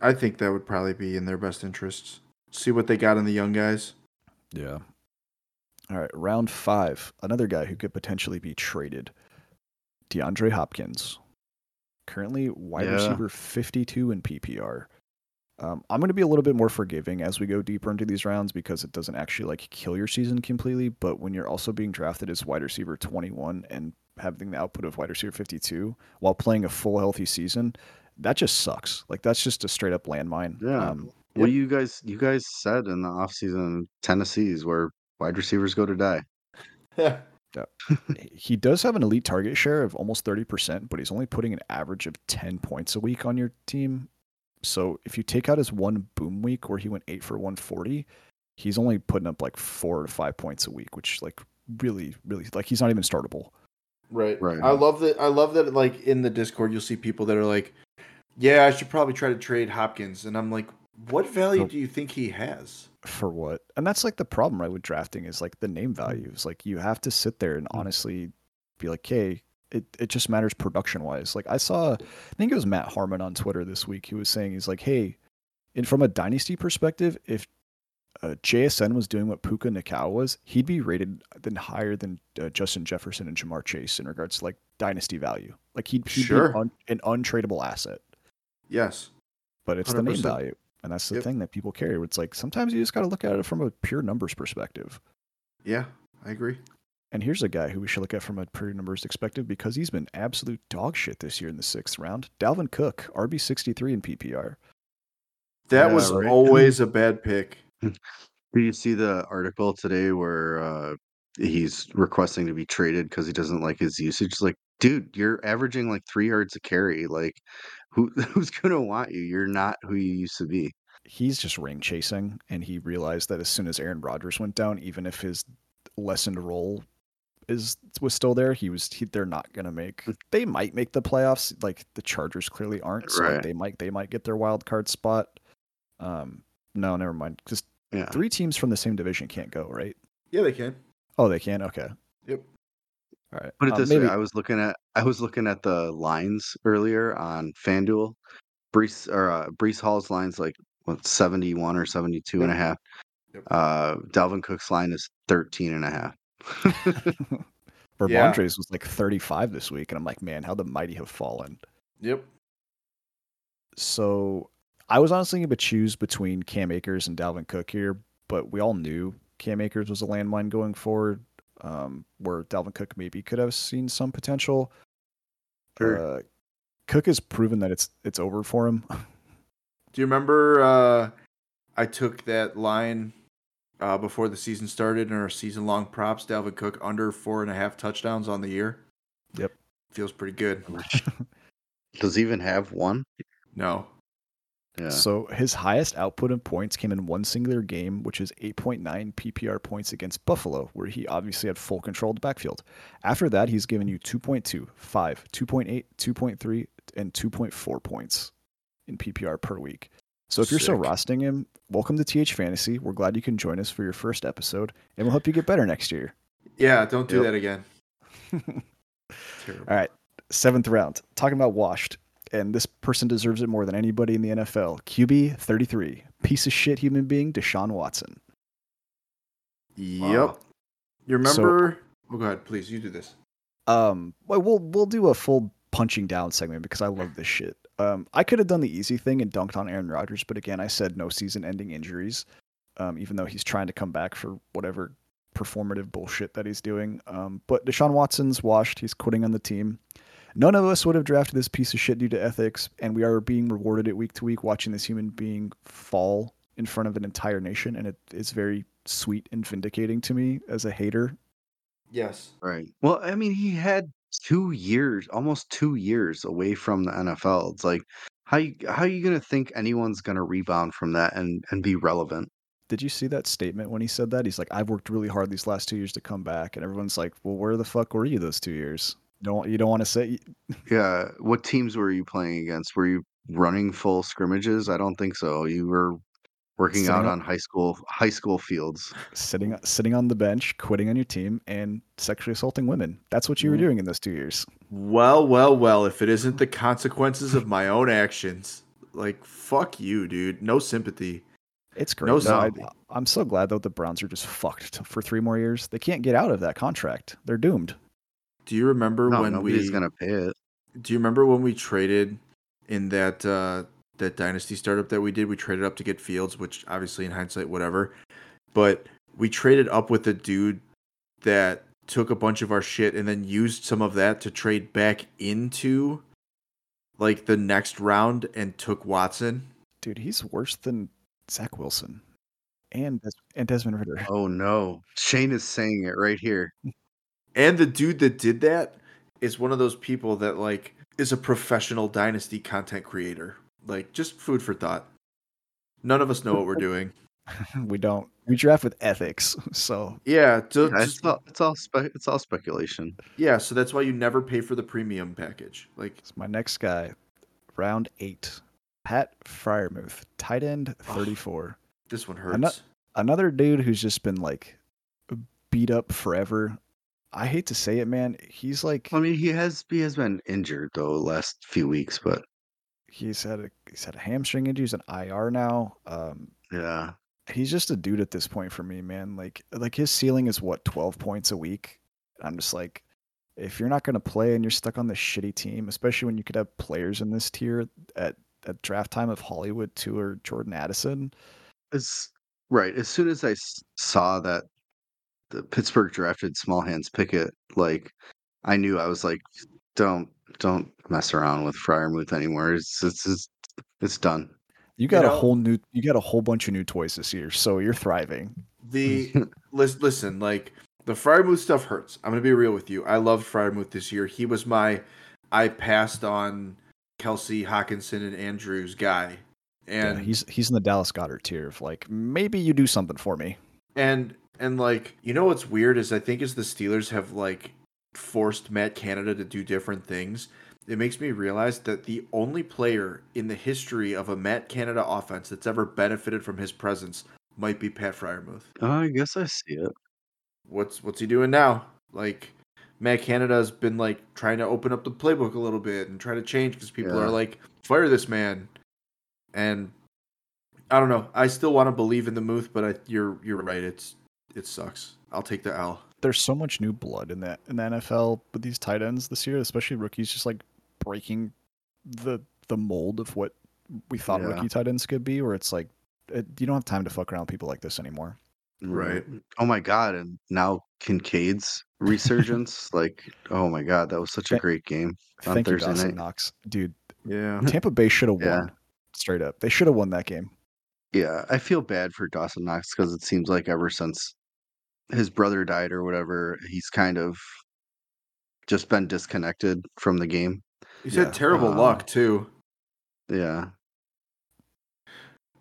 Speaker 2: I think that would probably be in their best interests. See what they got in the young guys.
Speaker 3: Yeah. All right, round five. Another guy who could potentially be traded. DeAndre Hopkins. Currently wide
Speaker 4: Yeah.
Speaker 3: receiver 52 in PPR. Um, I'm going to be a little bit more forgiving as we go deeper into these rounds because it doesn't actually like kill your season completely. But when you're also being drafted as wide receiver 21 and having the output of wide receiver 52 while playing a full healthy season, that just sucks. Like that's just a straight up landmine.
Speaker 4: Yeah.
Speaker 3: Um,
Speaker 4: Well, you guys, you guys said in the offseason Tennessee's where wide receivers go to die. *laughs* yeah.
Speaker 3: he does have an elite target share of almost 30%, but he's only putting an average of 10 points a week on your team. So if you take out his one boom week where he went 8 for 140, he's only putting up like 4 to 5 points a week, which like really really like he's not even startable.
Speaker 2: Right.
Speaker 4: Right.
Speaker 2: I love that. I love that. Like in the Discord, you'll see people that are like, "Yeah, I should probably try to trade Hopkins," and I'm like, "What value do you think he has?"
Speaker 3: For what? And that's like the problem right with drafting is like the name values. Like you have to sit there and
Speaker 4: Mm.
Speaker 3: honestly be like, "Hey, it, it just matters production wise." Like I saw I think it was Matt Harmon on Twitter this week. He was saying he's like, "Hey, and from a dynasty perspective, if uh, JSN was doing what Puka Nacua was, he'd be rated then higher than uh, Justin Jefferson and Ja'Marr Chase in regards to like dynasty value. Like he'd, he'd
Speaker 2: Sure.
Speaker 3: be un, an untradeable asset,
Speaker 2: Yes.
Speaker 3: but it's the name value, and that's the
Speaker 2: Yep.
Speaker 3: thing that people carry. Where it's like sometimes you just got to look at it from a pure numbers perspective.
Speaker 2: Yeah, I agree.
Speaker 3: And here's a guy who we should look at from a pure numbers perspective because he's been absolute dog shit this year in the sixth round. Dalvin Cook, RB sixty three in PPR.
Speaker 2: That
Speaker 4: Yeah,
Speaker 2: was
Speaker 4: right.
Speaker 2: always a bad pick. *laughs*
Speaker 4: Do you see the article today where uh, he's requesting to be traded because he doesn't like his usage? Like, dude, you're averaging like three yards a carry. Like, who *laughs* who's gonna want you? You're not who you used to be.
Speaker 3: he's just ring chasing and he realized that as soon as Aaron Rodgers went down, even if his lessened role is was still there, he was he, they're not gonna make they might make the playoffs. Like the Chargers clearly aren't. So like,
Speaker 4: Right.
Speaker 3: they might they might get their wild card spot. Um no, never mind. Because
Speaker 4: Yeah.
Speaker 3: three teams from the same division can't go, right?
Speaker 2: Yeah, they can.
Speaker 3: Oh, they can? Okay.
Speaker 2: Yep.
Speaker 3: All right.
Speaker 4: Put it
Speaker 3: Um,
Speaker 4: this
Speaker 3: maybe
Speaker 4: way: I was looking at I was looking at the lines earlier on FanDuel. Breece or uh, Breece Hall's lines like what 71 or 72 and a half.
Speaker 2: Yep.
Speaker 4: Uh, Dalvin Cook's line is 13 and a half. *laughs* *laughs*
Speaker 2: Yeah.
Speaker 3: Rhamondre's was like 35 this week, and I'm like, man, how the mighty have fallen.
Speaker 2: Yep.
Speaker 3: So I was honestly going to choose between Cam Akers and Dalvin Cook here, but we all knew Cam Akers was a landmine going forward, um, where Dalvin Cook maybe could have seen some potential.
Speaker 4: Sure.
Speaker 3: Uh, Cook has proven that it's it's over for him.
Speaker 2: Do you remember uh, I took that line uh, before the season started in our season long props? Dalvin Cook under four and a half touchdowns on the year.
Speaker 3: Yep.
Speaker 2: Feels pretty good.
Speaker 4: Does he even have one?
Speaker 2: No.
Speaker 4: Yeah.
Speaker 3: So his highest output in points came in one singular game, which is 8.9 PPR points against Buffalo, where he obviously had full control of the backfield. After that, he's given you 2.2, 5, 2.8, 2.3, and 2.4 points in PPR per week. So if you're still
Speaker 2: Sick.
Speaker 3: rosting him, welcome to TH Fantasy. We're glad you can join us for your first episode, and we'll help you get better next year.
Speaker 2: Yeah, don't do
Speaker 4: Yep.
Speaker 2: that again. *laughs*
Speaker 3: All right, seventh round. Talking about washed, and this person deserves it more than anybody in the NFL. QB 33, piece of shit human being, Deshaun Watson.
Speaker 2: Yep.
Speaker 4: Wow.
Speaker 2: You remember? oh, go ahead, please. You do this.
Speaker 3: Um, well, we'll we'll do a full punching down segment because I love this shit. Um, I could have done the easy thing and dunked on Aaron Rodgers, but again, I said no season-ending injuries. Um, even though he's trying to come back for whatever performative bullshit that he's doing. Um, but Deshaun Watson's washed. He's quitting on the team. None of us would have drafted this piece of shit due to ethics, and we are being rewarded it week to week watching this human being fall in front of an entire nation, and it is very sweet and vindicating to me as a hater.
Speaker 2: Yes.
Speaker 4: Right. Well, I mean, he had two years, almost two years away from the NFL. It's like, how you how are you gonna think anyone's gonna rebound from that and and be relevant?
Speaker 3: Did you see that statement when he said that? He's like, I've worked really hard these last two years to come back, and everyone's like, Well, where the fuck were you those two years? Don't you don't want to say?
Speaker 4: Yeah. What teams were you playing against? Were you running full scrimmages? I don't think so. You were working
Speaker 3: Sitting
Speaker 4: out
Speaker 3: on-
Speaker 4: on high school high school fields.
Speaker 3: sitting sitting on the bench, quitting on your team, and sexually assaulting women. That's what you were
Speaker 2: Mm.
Speaker 3: doing in those two years.
Speaker 2: Well, well, well. If it isn't the consequences of my own actions, like fuck you, dude. No sympathy.
Speaker 3: It's great.
Speaker 2: No
Speaker 3: though. I,
Speaker 2: sympathy.
Speaker 3: I'm so glad though the Browns are just fucked t- for three more years. They can't get out of that contract. They're doomed.
Speaker 2: Do you remember
Speaker 4: No,
Speaker 2: when
Speaker 4: nobody's
Speaker 2: we?
Speaker 4: gonna pay it.
Speaker 2: Do you remember when we traded in that uh, that dynasty startup that we did? We traded up to get Fields, which obviously in hindsight, whatever. But we traded up with a dude that took a bunch of our shit and then used some of that to trade back into like the next round and took Watson.
Speaker 3: Dude, he's worse than Zach Wilson and Des- and Desmond Ridder.
Speaker 4: Oh no. Shane is saying it right here. *laughs*
Speaker 2: And the dude that did that is one of those people that like is a professional dynasty content creator. Like just food for thought. None of us know what we're doing. *laughs*
Speaker 3: we don't. We draft with ethics. *laughs* So
Speaker 2: Yeah, ju-
Speaker 4: Yeah,
Speaker 2: just-
Speaker 4: it's all it's all spe- it's all speculation.
Speaker 2: yeah. So that's why you never pay for the premium package. Like,
Speaker 3: it's my next guy, round eight, Pat Freiermuth, tight end,
Speaker 2: Oh.
Speaker 3: 34.
Speaker 2: this one
Speaker 3: I'm
Speaker 2: hurts.
Speaker 3: Another dude who's just been like beat up forever. I hate to say it, man. He's like
Speaker 4: I mean, he has he has been injured though last few weeks, but
Speaker 3: he's had a he's had a hamstring injury. He's an IR now. Um,
Speaker 4: yeah,
Speaker 3: he's just a dude at this point for me, man. Like like his ceiling is what twelve points a week. I'm just like, if you're not gonna play and you're stuck on this shitty team, especially when you could have players in this tier at at draft time of Hollywood too or Jordan Addison.
Speaker 4: it's right. As soon as I saw that the Pittsburgh drafted Small Hands Pickett, like I knew I was like, don't don't mess around with Freiermuth anymore. It's it's it's, it's done.
Speaker 3: You got
Speaker 2: know-
Speaker 3: a whole new you got a whole bunch of new toys this year, so you're thriving.
Speaker 2: The *laughs* listen, listen, like the Freiermuth stuff hurts. I'm gonna be real with you. I loved Freiermuth this year. He was my I passed on Kelce Hockenson and Andrews guy, and
Speaker 3: yeah, he's he's in the Dallas Goedert tier of like maybe you do something for me.
Speaker 2: And and like you know what's weird is I think as the Steelers have like forced Matt Canada to do different things, it makes me realize that the only player in the history of a Matt Canada offense that's ever benefited from his presence might be Pat Freiermuth.
Speaker 4: Oh, I guess I see it.
Speaker 2: What's what's he doing now? Like Matt Canada has been like trying to open up the playbook a little bit and try to change because people
Speaker 4: Yeah.
Speaker 2: are like fire this man. And I don't know. I still want to believe in the Muth, but I, you're you're right. It's it sucks. I'll take the L.
Speaker 3: There's so much new blood in that in the NFL with these tight ends this year, especially rookies just like breaking the the mold of what we thought
Speaker 4: Yeah.
Speaker 3: rookie tight ends could be. Where it's like it, you don't have time to fuck around with people like this anymore.
Speaker 2: Right. Mm-hmm.
Speaker 4: Oh my god! And now Kincaid's resurgence. *laughs* like, oh my god, that was such a great game on
Speaker 3: Thank you,
Speaker 4: Thursday
Speaker 3: Dawson
Speaker 4: night.
Speaker 3: Knox, dude.
Speaker 2: Yeah.
Speaker 3: Tampa Bay should have
Speaker 4: Yeah.
Speaker 3: won straight up. They should have won that game.
Speaker 4: Yeah, I feel bad for Dawson Knox because it seems like ever since his brother died or whatever, he's kind of just been disconnected from the game.
Speaker 2: He's
Speaker 3: Yeah.
Speaker 2: had terrible
Speaker 4: Uh,
Speaker 2: luck too.
Speaker 4: Yeah.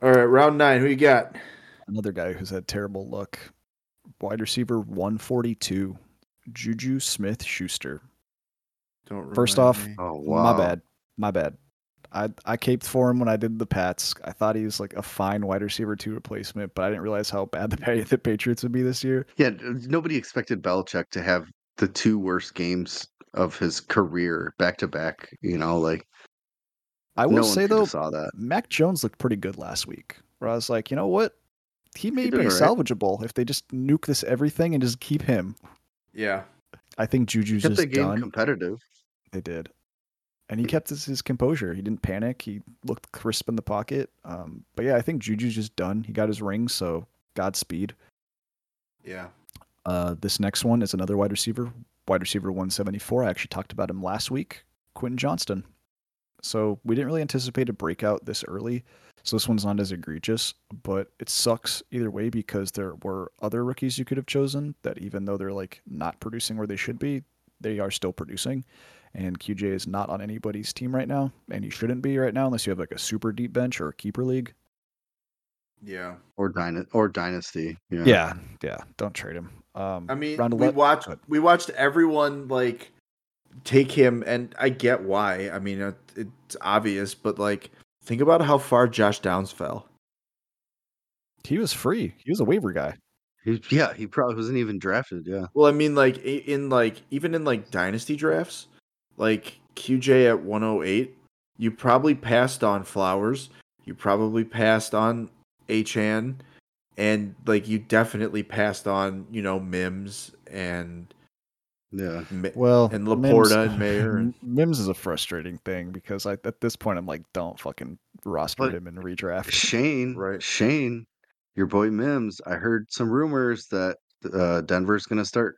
Speaker 2: All right, round nine. Who you got?
Speaker 3: Another guy who's had terrible luck. Wide receiver 142, Juju Smith Schuster.
Speaker 2: Don't
Speaker 3: First off,
Speaker 2: me.
Speaker 4: Oh wow.
Speaker 3: My bad. My bad. I I caped for him when I did the Pats. I thought he was like a fine wide receiver two replacement, but I didn't realize how bad the, *laughs* the Patriots would be this year.
Speaker 4: Yeah, nobody expected Belichick to have the two worst games of his career back to back. You know, like
Speaker 3: I will
Speaker 4: no
Speaker 3: say
Speaker 4: one
Speaker 3: though,
Speaker 4: saw that.
Speaker 3: Mac Jones looked pretty good last week. Where I was like, you know what, he may
Speaker 4: did
Speaker 3: be
Speaker 4: all right.
Speaker 3: salvageable if they just nuke this everything and just keep him.
Speaker 2: Yeah.
Speaker 3: I think Juju's
Speaker 4: Kept
Speaker 3: just
Speaker 4: the game
Speaker 3: done.
Speaker 4: competitive.
Speaker 3: They did. And he kept his, his composure. He didn't panic. He looked crisp in the pocket. Um, but yeah, I think Juju's just done. He got his ring, so Godspeed.
Speaker 2: Yeah.
Speaker 3: Uh, this next one is another wide receiver, wide receiver 174. I actually talked about him last week, Quentin Johnston. So we didn't really anticipate a breakout this early. So this one's not as egregious, but it sucks either way because there were other rookies you could have chosen that even though they're like not producing where they should be, they are still producing. And QJ is not on anybody's team right now, and he shouldn't be right now unless you have like a super deep bench or a keeper league.
Speaker 2: Yeah.
Speaker 4: Or dyna- or dynasty. Yeah.
Speaker 3: Yeah, yeah. Don't trade him. Um,
Speaker 2: I mean,
Speaker 3: round
Speaker 2: we watched
Speaker 3: Good.
Speaker 2: we watched everyone like take him, and I get why. I mean, it, it's obvious, but like, think about how far Josh Downs fell.
Speaker 3: He was free. He was a waiver guy.
Speaker 4: He, yeah, he probably wasn't even drafted. Yeah.
Speaker 2: Well, I mean, like in like even in like dynasty drafts, like QJ at 108, you probably passed on Flowers, you probably passed on Achane, and like you definitely passed on you know Mims and
Speaker 4: Yeah.
Speaker 3: Well,
Speaker 2: and
Speaker 3: Mims-
Speaker 2: Laporta and *laughs* Mayer and-
Speaker 3: Mims is a frustrating thing because I, at this point I'm like, don't fucking roster
Speaker 4: But-
Speaker 3: him and redraft.
Speaker 4: Shane,
Speaker 2: Right.
Speaker 4: Shane, your boy Mims. I heard some rumors that uh, Denver's going to start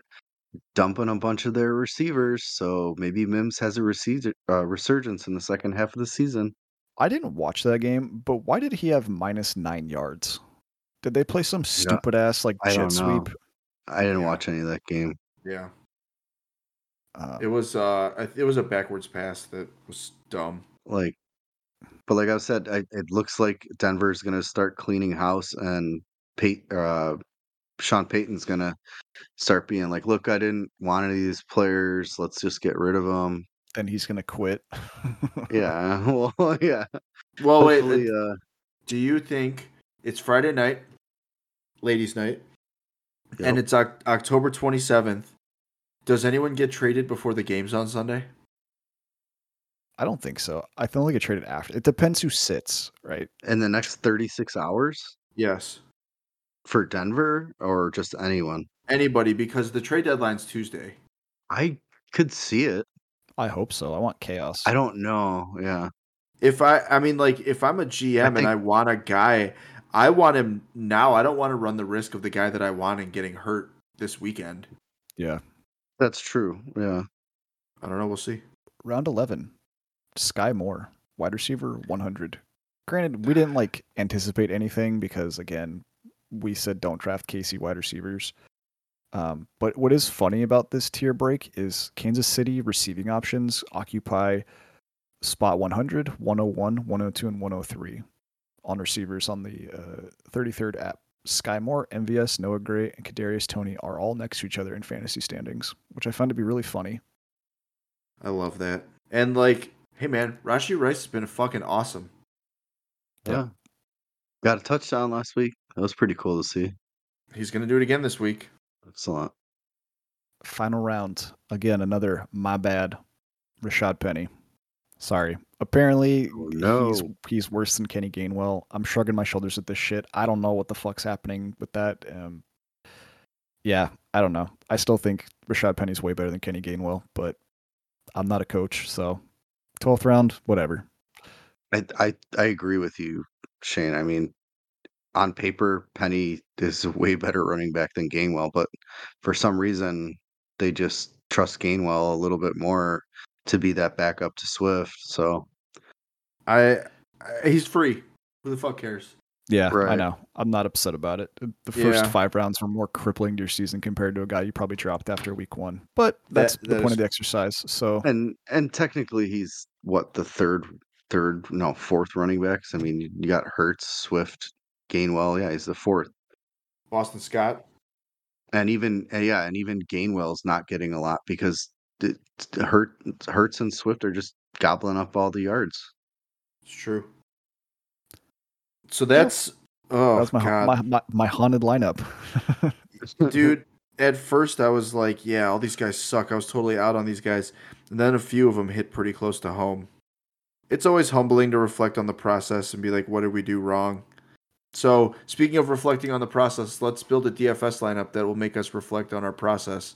Speaker 4: dumping a bunch of their receivers, so maybe Mims has a receiver, uh, resurgence in the second half of the season.
Speaker 3: I didn't watch that game, but why did he have minus nine yards? Did they play some stupid ass like
Speaker 4: I
Speaker 3: jet
Speaker 4: don't know.
Speaker 3: sweep?
Speaker 4: I didn't
Speaker 2: Yeah.
Speaker 4: watch any of that game.
Speaker 2: yeah,
Speaker 3: Uh,
Speaker 2: it was uh it was a backwards pass that was dumb.
Speaker 4: Like, but like I said, I, it looks like Denver's going to start cleaning house, and Pate, uh, Sean Payton's going to start being like, "Look, I didn't want any of these players. Let's just get rid of them."
Speaker 3: then he's gonna quit.
Speaker 4: Yeah, *laughs* *laughs* well, yeah.
Speaker 2: Well, wait,
Speaker 4: Hopefully,
Speaker 2: uh,
Speaker 4: uh,
Speaker 2: do you think it's Friday night, ladies' night, and it's Oc- October 27th? Does anyone get traded before the games on Sunday?
Speaker 3: I don't think so. I think they'll get traded after. It depends who sits, right?
Speaker 4: in the next 36 hours
Speaker 2: Yes.
Speaker 4: For Denver or just anyone.
Speaker 2: Anybody, because the trade deadline's Tuesday.
Speaker 4: I could see it.
Speaker 3: I hope so. I want chaos.
Speaker 4: I don't know. Yeah.
Speaker 2: If I, I mean, like, if I'm a GM and
Speaker 4: think-
Speaker 2: I want a guy, I want him now. I don't want to run the risk of the guy that I want and getting hurt this weekend.
Speaker 3: Yeah.
Speaker 4: That's true. Yeah.
Speaker 2: I don't know. We'll see.
Speaker 3: Round eleven, Sky Moore, wide receiver, one hundred. Granted, we didn't like anticipate anything because again, we said don't draft KC wide receivers. Um, but what is funny about this tier break is Kansas City receiving options occupy spot 100, 101, 102, and 103 on receivers on the uh, 33rd app. Sky Moore, MVS, Noah Gray, and Kadarius Toney are all next to each other in fantasy standings, which I find to be really funny.
Speaker 2: I love that. And like, hey man, Rashee Rice has been fucking awesome.
Speaker 4: Yeah. Got a touchdown last week. That was pretty cool to see.
Speaker 2: He's gonna do it again this week.
Speaker 4: Excellent.
Speaker 3: Final round. Again, another my bad. Rashad Penny. Sorry. Apparently
Speaker 4: Oh,
Speaker 3: he's
Speaker 4: no.
Speaker 3: he's worse than Kenny Gainwell. I'm shrugging my shoulders at this shit. I don't know what the fuck's happening with that. Um, yeah, I don't know. I still think Rashad Penny's way better than Kenny Gainwell, but I'm not a coach, so 12th round, whatever.
Speaker 4: I, I I agree with you, Shane. I mean, on paper, Penny is a way better running back than Gainwell, but for some reason, they just trust Gainwell a little bit more to be that backup to Swift. So
Speaker 2: I, I he's free. Who the fuck cares?
Speaker 3: Yeah, I know. I'm not upset about it. The first
Speaker 2: Yeah.
Speaker 3: five rounds were more crippling to your season compared to a guy you probably dropped after week one. But
Speaker 2: That-
Speaker 3: that's the
Speaker 2: that
Speaker 3: point
Speaker 2: is-
Speaker 3: of the exercise. So
Speaker 4: and and technically, he's what the third third no fourth running backs. I mean, you got Hurts, Swift, Gainwell. Yeah, he's the fourth.
Speaker 2: Boston Scott.
Speaker 4: and even uh, yeah, and even Gainwell's not getting a lot because the, the Hurt Hurts and Swift are just gobbling up all the yards.
Speaker 2: It's true. So that's oh
Speaker 3: That's my,
Speaker 2: god,
Speaker 3: my my my haunted lineup. *laughs*
Speaker 2: dude. At first, I was like, "Yeah, all these guys suck." I was totally out on these guys, and then a few of them hit pretty close to home. It's always humbling to reflect on the process and be like, "What did we do wrong?" So, speaking of reflecting on the process, let's build a DFS lineup that will make us reflect on our process.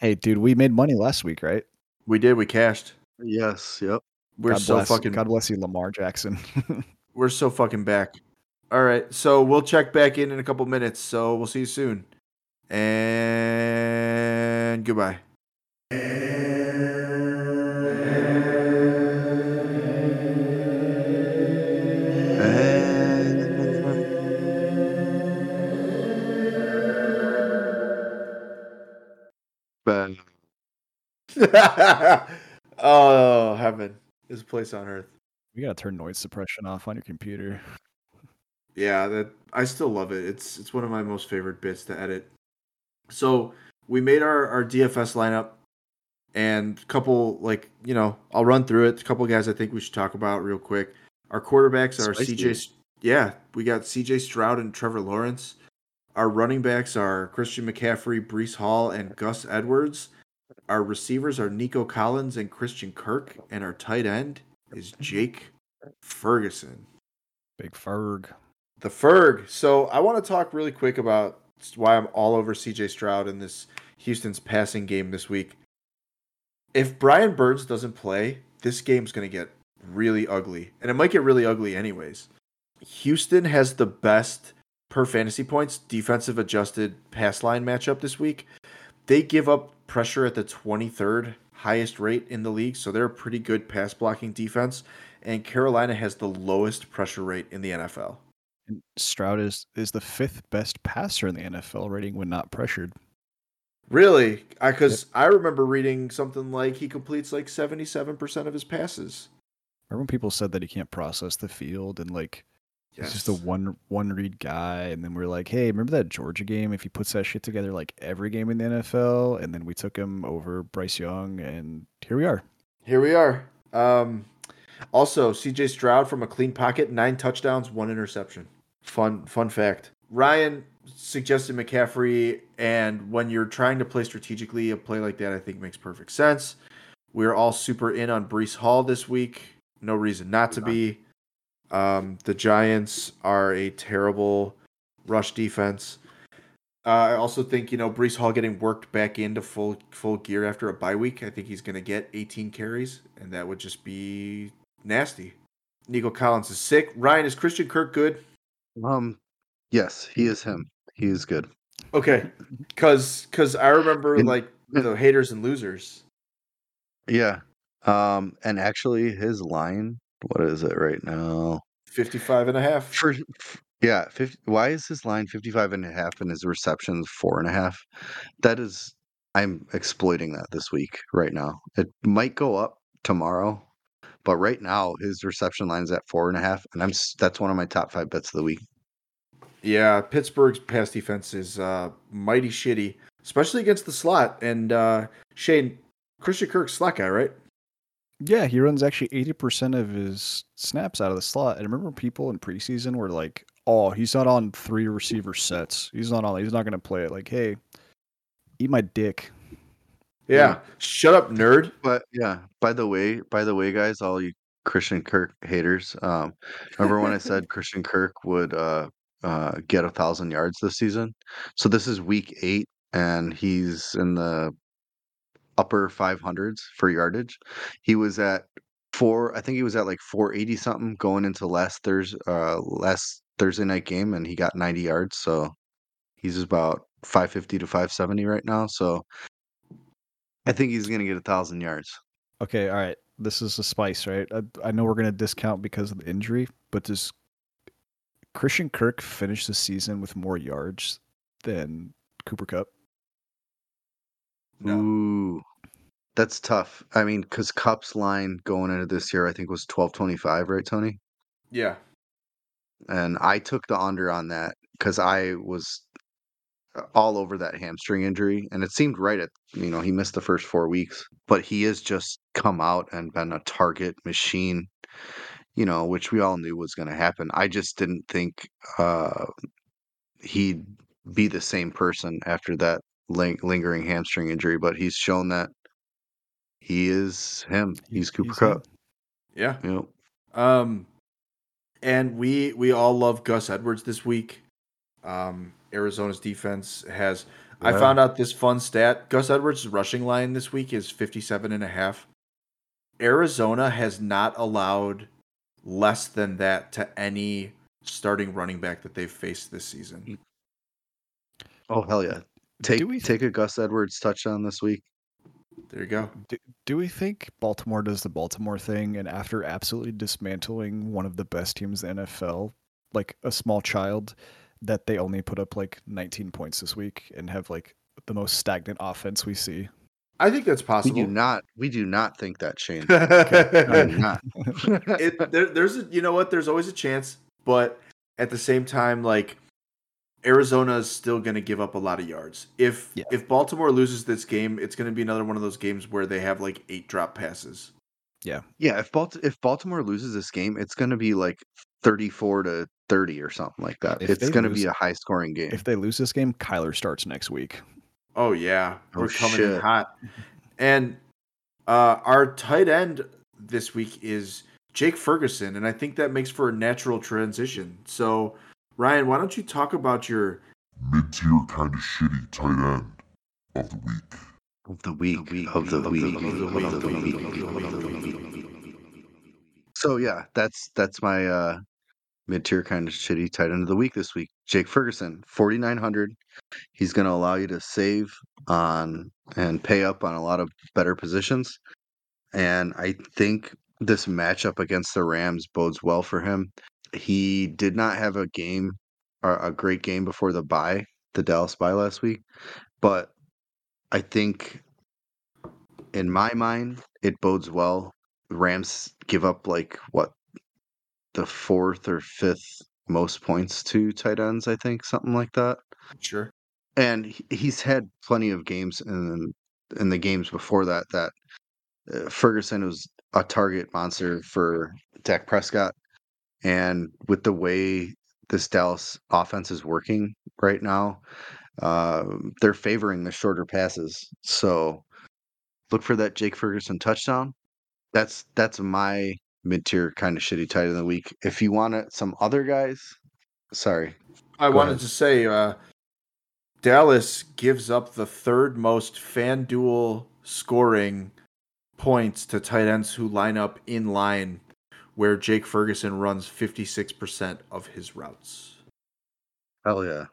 Speaker 3: hey, dude, we made money last week, right?
Speaker 2: We did. We cashed.
Speaker 4: Yes. Yep.
Speaker 2: We're
Speaker 3: God
Speaker 2: so
Speaker 3: bless,
Speaker 2: fucking.
Speaker 3: God bless you, Lamar Jackson. *laughs*
Speaker 2: We're so fucking back. All right, so we'll check back in in a couple minutes. So we'll see you soon, and goodbye.
Speaker 4: But *laughs*
Speaker 2: oh heaven, this place on earth.
Speaker 3: you gotta turn noise suppression off on your computer.
Speaker 2: Yeah, that I still love it. It's it's one of my most favorite bits to edit. So we made our our DFS lineup, and a couple like you know I'll run through it. A couple guys I think we should talk about real quick. Our quarterbacks are
Speaker 4: Spicy.
Speaker 2: CJ. Yeah, we got CJ Stroud and Trevor Lawrence. Our running backs are Christian McCaffrey, Breece Hall, and Gus Edwards. Our receivers are Nico Collins and Christian Kirk, and our tight end is Jake Ferguson.
Speaker 3: Big Ferg.
Speaker 2: The Ferg. So I want to talk really quick about why I'm all over CJ Stroud in this Houston's passing game this week. If Brian Burns doesn't play, this game's going to get really ugly. And it might get really ugly anyways. Houston has the best per fantasy points defensive adjusted pass line matchup this week. They give up pressure at the 23rd highest rate in the league, so they're a pretty good pass blocking defense. And Carolina has the lowest pressure rate in the NFL.
Speaker 3: And Stroud is is the fifth best passer in the NFL rating when not pressured.
Speaker 2: Really? I Because I, remember reading something like he completes like 77% of his passes.
Speaker 3: Remember when people said that he can't process the field and like he's just a one one read guy, and then we're like, hey, remember that Georgia game? If he puts that shit together like every game in the NFL, and then we took him over Bryce Young, and here we are.
Speaker 2: Here we are. Um, also, CJ Stroud from a clean pocket, nine touchdowns, one interception. Fun, fun fact. Ryan suggested McCaffrey, and when you're trying to play strategically, a play like that I think makes perfect sense. We're all super in on Breece Hall this week. No reason not to be. Um, the Giants are a terrible rush defense. Uh, I also think you know Breece Hall getting worked back into full full gear after a bye week. I think he's going to get 18 carries, and that would just be nasty. Nico Collins is sick. Ryan is Christian Kirk good?
Speaker 4: um, yes, he is him. He is good.
Speaker 2: Okay, because because I remember like *laughs* the haters and losers.
Speaker 4: Yeah. Um, and actually, his line. What is it right now?
Speaker 2: 55 and a half.
Speaker 4: For yeah, 50, why is his line 55 and a half and his receptions four and a half? That is, I'm exploiting that this week right now. It might go up tomorrow, but right now his reception line's at four and a half, and I'm that's one of my top five bets of the week.
Speaker 2: Yeah, Pittsburgh's pass defense is uh, mighty shitty, especially against the slot. And uh, Shane, Christian Kirk's slot guy, right?
Speaker 3: Yeah, he runs actually eighty percent of his snaps out of the slot. And remember, people in preseason were like, "Oh, he's not on three receiver sets. He's not on. He's not going to play it." Like, hey, eat my dick.
Speaker 2: Yeah.
Speaker 4: Yeah.
Speaker 2: Shut up, nerd.
Speaker 4: But yeah, by the way, by the way, guys, all you Christian Kirk haters, um, remember when I said *laughs* Christian Kirk would uh, uh, get a thousand yards this season? So this is week eight, and he's in the upper 500s for yardage. He was at four, I think he was at like 480 something going into last Thursday, uh, last Thursday night game, and he got 90 yards. So he's about 550 to 570 right now. So I think he's gonna get a thousand yards.
Speaker 3: Okay, all right. This is a spice, right? I, I know we're going to discount because of the injury, but does Christian Kirk finish the season with more yards than Cooper Kupp?
Speaker 2: No.
Speaker 4: Ooh, that's tough. I mean, because Kupp's line going into this year, I think was twelve twenty five, right, Tony?
Speaker 2: Yeah.
Speaker 4: And I took the under on that because I was uh, all over that hamstring injury, and it seemed right at you know he missed the first four weeks, but he has just come out and been a target machine. you know, which we all knew was going to happen. I just didn't think uh, he'd be the same person after that lingering hamstring injury, but he's shown that he is him. He's, Cooper
Speaker 3: he's
Speaker 4: Kupp.
Speaker 3: him.
Speaker 2: Yeah.
Speaker 4: Yep.
Speaker 2: Um, and we we all love Gus Edwards this week. Um, Arizona's defense has. I found out this fun stat. Gus Edwards' rushing line this week is 57 and a half. Arizona has not allowed less than that to any starting running back that they've faced this season.
Speaker 4: Oh hell yeah! Take
Speaker 3: do we
Speaker 4: take a Gus Edwards touchdown this week.
Speaker 2: There you go.
Speaker 3: Do, do we think Baltimore does the Baltimore thing and after absolutely dismantling one of the best teams in the NFL, like a small child, that they only put up like 19 points this week and have like the most stagnant offense we see?
Speaker 2: I think that's
Speaker 4: We
Speaker 2: possible.
Speaker 4: do not. We do not think that, *laughs* Shane. We do not.
Speaker 2: it, there, there's a, you know what there's always a chance but at the same time like arizona is still going to give up a lot of yards if
Speaker 3: Yeah.
Speaker 2: if baltimore loses this game it's going to be another one of those games where they have like eight drop passes
Speaker 4: Yeah, Yeah, if Balt- if Baltimore loses this game, it's going to be like thirty-four to thirty or something like that.
Speaker 3: If
Speaker 4: it's going to be a high-scoring game.
Speaker 3: if they lose this game, Kyler starts next week.
Speaker 2: oh yeah
Speaker 4: Oh,
Speaker 2: we're coming in
Speaker 4: shit.
Speaker 2: hot and uh our tight end this week is jake ferguson and i think that makes for a natural transition so ryan why don't you talk about your
Speaker 1: mid-tier kind of shitty tight end of the week.
Speaker 4: of the week, of the week, of the week. So yeah, that's that's my uh mid-tier kind of shitty tight end of the week this week. Jake Ferguson, 4900. He's going to allow you to save on and pay up on a lot of better positions. And I think this matchup against the Rams bodes well for him. He did not have a game or a great game before the bye, the Dallas bye last week, but I think in my mind it bodes well. Rams give up like what the fourth or fifth most points to tight ends, I think, something like that.
Speaker 2: sure
Speaker 4: And he's had plenty of games in in the games before that that uh, Ferguson was a target monster for Dak Prescott, and with the way this Dallas offense is working right now, uh, they're favoring the shorter passes. So look for that Jake Ferguson touchdown. That's that's my mid tier kind of shitty tight end of the week. If you want it, some other guys, sorry,
Speaker 2: I wanted
Speaker 4: ahead.
Speaker 2: to say uh, Dallas gives up the third most FanDuel scoring points to tight ends who line up in line where Jake Ferguson runs 56% of his routes.
Speaker 4: hell yeah.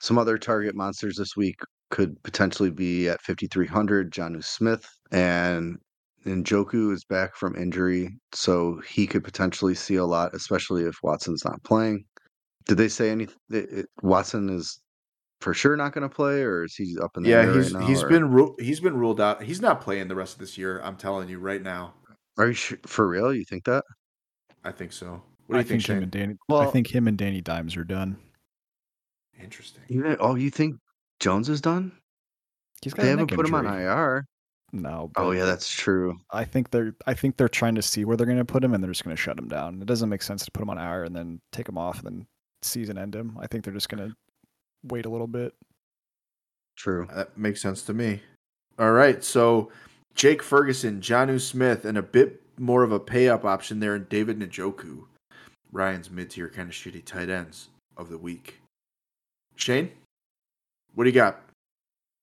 Speaker 4: Some other target monsters this week could potentially be at 5300 Jonnu Smith and Njoku is back from injury, so he could potentially see a lot, especially if Watson's not playing. Did they say anything? Watson is for sure not going to play, or is he up in the
Speaker 2: Yeah,
Speaker 4: air
Speaker 2: he's
Speaker 4: right now?
Speaker 2: he's
Speaker 4: or-
Speaker 2: been ru- he's been ruled out. He's not playing the rest of this year. I'm telling you right now.
Speaker 4: Are you sure, for real? You think that?
Speaker 2: I think so. What do you
Speaker 3: I
Speaker 2: think,
Speaker 3: think him and Danny. I think him and Danny Dimes are done.
Speaker 2: Interesting.
Speaker 4: You, oh, you think Jones is done?
Speaker 3: He's got
Speaker 4: They haven't
Speaker 3: neck
Speaker 4: put him on. IR.
Speaker 3: No.
Speaker 4: Oh yeah, that's true.
Speaker 3: I think they're. I think they're trying to see where they're going to put him, and they're just going to shut him down. It doesn't make sense to put him on IR and then take him off and then season end him. I think they're just going to wait a little bit.
Speaker 4: True.
Speaker 2: That makes sense to me. All right, so Jake Ferguson, Jonnu Smith, and a bit more of a pay up option there in David Njoku. Ryan's mid tier kind of shitty tight ends of the week. Shane, what do you got?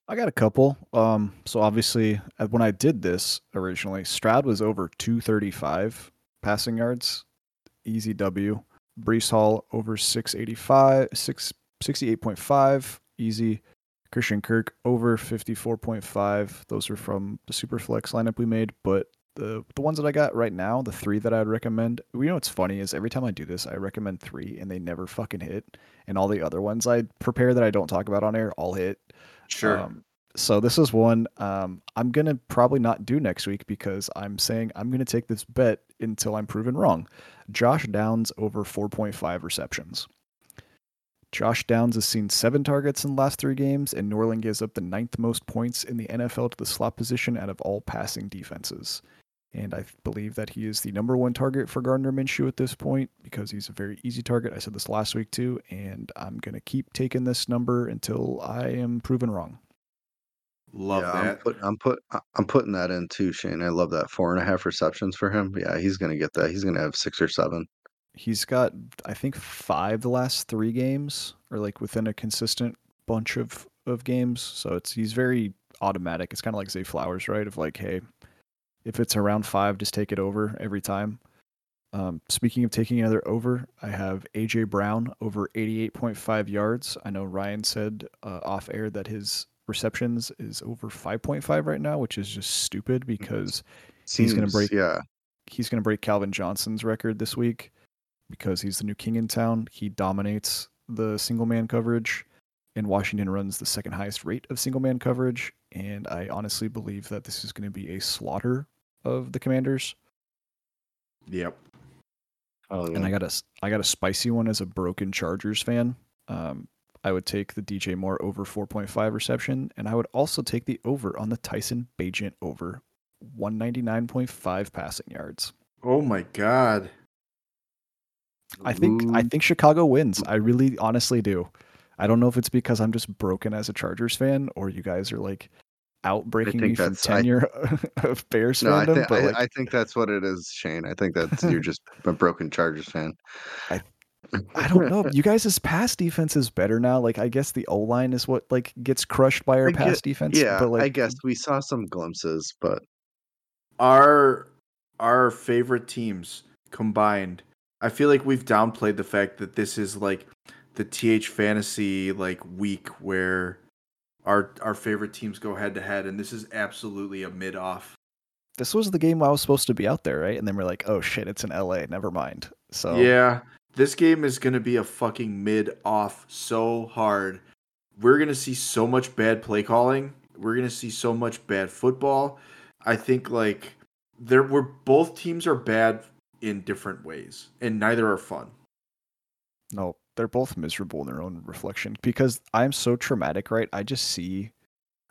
Speaker 3: I got a couple. Um, so obviously, uh, when I did this originally, Stroud was over 235 passing yards, easy W. Breece Hall over 685, 6, 68.5, easy. Christian Kirk over 54.5. Those are from the Superflex lineup we made, but the the ones that I got right now, the three that I'd recommend. You know what's funny is every time I do this, I recommend three and they never fucking hit, and all the other ones I prepare that I don't talk about on air all hit.
Speaker 2: Sure.
Speaker 3: Um, so this is one um, I'm gonna probably not do next week because I'm saying I'm gonna take this bet until I'm proven wrong. Josh Downs over 4.5 receptions. Josh Downs has seen seven targets in the last three games, and Norland gives up the ninth most points in the NFL to the slot position out of all passing defenses. And I believe that he is the number one target for Gardner Minshew at this point because he's a very easy target. I said this last week too, and I'm going to keep taking this number until I am proven wrong.
Speaker 2: Love
Speaker 4: yeah, I'm
Speaker 2: that.
Speaker 4: put, I'm put I'm putting that in too, Shane. I love that four and a half receptions for him. Yeah, he's gonna get that. He's gonna have six or seven.
Speaker 3: He's got, I think, five the last three games, or like within a consistent bunch of of games. So it's he's very automatic. It's kind of like Zay Flowers, right? Of like, hey, if it's around five, just take it over every time. Um, speaking of taking another over, I have AJ Brown over 88.5 yards. I know Ryan said uh, off air that his receptions is over 5.5 right now, which is just stupid because He's gonna break-
Speaker 4: Yeah,
Speaker 3: he's going to break Calvin Johnson's record this week because he's the new king in town. He dominates the single man coverage, and Washington runs the second highest rate of single man coverage. And I honestly believe that this is going to be a slaughter of the Commanders.
Speaker 2: Yep.
Speaker 4: oh,
Speaker 3: And I got a I got a spicy one as a broken Chargers fan. Um, I would take the DJ Moore over 4.5 reception, and I would also take the over on the Tyson Bagent over 199.5 passing yards.
Speaker 2: Oh my god.
Speaker 3: I think I think Chicago wins. I really honestly do. I don't know if it's because I'm just broken as a Chargers fan or you guys are like outbreaking me
Speaker 4: think
Speaker 3: from
Speaker 4: that's- I-
Speaker 3: tenure *laughs* of Bears
Speaker 4: no, I,
Speaker 3: fandom.
Speaker 4: thi-
Speaker 3: but
Speaker 4: I,
Speaker 3: like,
Speaker 4: I think that's what it is, Shane. I think that you're just a broken Chargers fan.
Speaker 3: I- I don't know. *laughs* You guys' pass defense is better now. Like I guess the O line is what like gets crushed by our
Speaker 4: I
Speaker 3: pass
Speaker 4: get-
Speaker 3: defense.
Speaker 4: yeah,
Speaker 3: but like
Speaker 4: I guess we saw some glimpses, but
Speaker 2: Our our favorite teams combined. I feel like we've downplayed the fact that this is like the TH fantasy like week where our our favorite teams go head to head and this is absolutely a mid off.
Speaker 3: this was the game I was supposed to be out there, right? And then we're like, oh shit, it's in LA. Never mind. So
Speaker 2: Yeah, this game is going to be a fucking mid off so hard. We're going to see so much bad play calling. We're going to see so much bad football. I think like there we're both teams are bad in different ways and neither are fun.
Speaker 3: No, they're both miserable in their own reflection because I'm so traumatic, right? I just see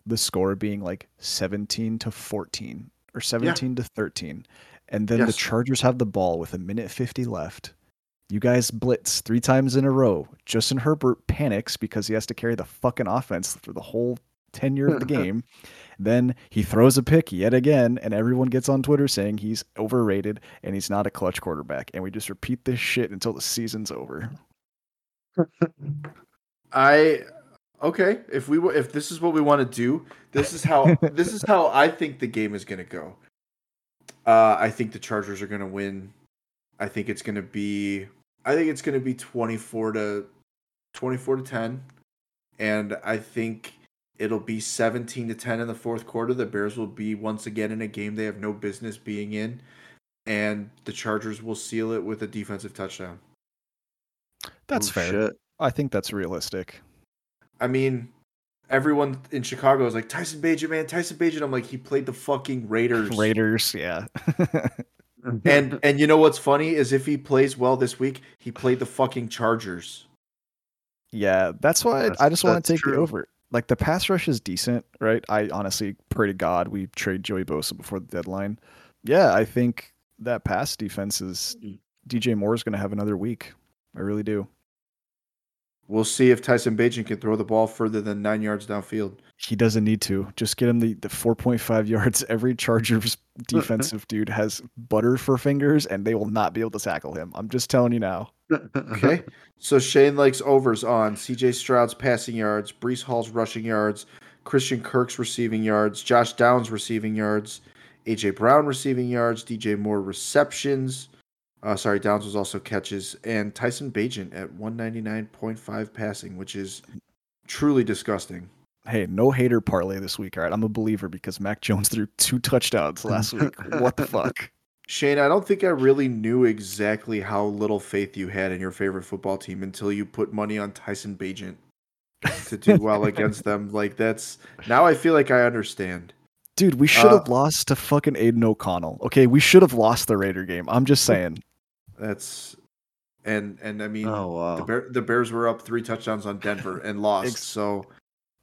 Speaker 3: the score being like 17 to 14 or 17 to 13. And then the Chargers have the ball with a minute 50 left. You guys blitz three times in a row. Justin Herbert panics because he has to carry the fucking offense for the whole tenure of the *laughs* game. Then he throws a pick yet again, and everyone gets on Twitter saying he's overrated and he's not a clutch quarterback. And we just repeat this shit until the season's over.
Speaker 2: I okay, if we if this is what we want to do, this is how *laughs* this is how I think the game is going to go. Uh I think the Chargers are going to win. I think it's going to be I think it's going to be 24 to 24 to 10 and I think it'll be 17 to 10 in the fourth quarter. The Bears will be once again in a game they have no business being in and the Chargers will seal it with a defensive touchdown.
Speaker 3: That's
Speaker 4: Oh,
Speaker 3: fair.
Speaker 4: shit.
Speaker 3: I think that's realistic.
Speaker 2: I mean, everyone in Chicago is like Tyson Bagent, man, Tyson Bagent. I'm like, he played the fucking Raiders. *laughs*
Speaker 3: Raiders, yeah. *laughs*
Speaker 2: And and you know what's funny is if he plays well this week, he played the fucking Chargers.
Speaker 3: yeah, that's why I-
Speaker 4: That's-
Speaker 3: I just want to take the over. Like the pass rush is decent, right? I honestly pray to God we trade Joey Bosa before the deadline. Yeah, I think that pass defense is
Speaker 4: Mm.
Speaker 3: DJ Moore is going to have another week. I really do.
Speaker 2: We'll see if Tyson Bagent can throw the ball further than nine yards downfield.
Speaker 3: He doesn't need to. Just get him the, the 4.5 *laughs* yards. Every Chargers *laughs* defensive dude has butter for fingers, and they will not be able to tackle him. I'm just telling you now. *laughs*
Speaker 2: Okay. so Shane likes overs on CJ Stroud's passing yards, Breece Hall's rushing yards, Christian Kirk's receiving yards, Josh Downs receiving yards, AJ Brown receiving yards, DJ Moore receptions. Uh, sorry, Downs was also catches, and Tyson Bagent at 199.5 passing, which is truly disgusting.
Speaker 3: Hey, no hater parlay this week. All right, I'm a believer because Mac Jones threw two touchdowns *laughs* last week. What the fuck?
Speaker 2: Shane, I don't think I really knew exactly how little faith you had in your favorite football team until you put money on Tyson Bagent to do well against them. *laughs* Like that's now I feel like I understand.
Speaker 3: Dude, we should
Speaker 2: Uh,
Speaker 3: have lost to fucking Aidan O'Connell. Okay, we should have lost the Raider game. I'm just saying.
Speaker 2: That's and and I mean
Speaker 4: oh wow.
Speaker 2: the Bear, the Bears were up three touchdowns on Denver and *laughs* lost.
Speaker 3: Ex-
Speaker 2: so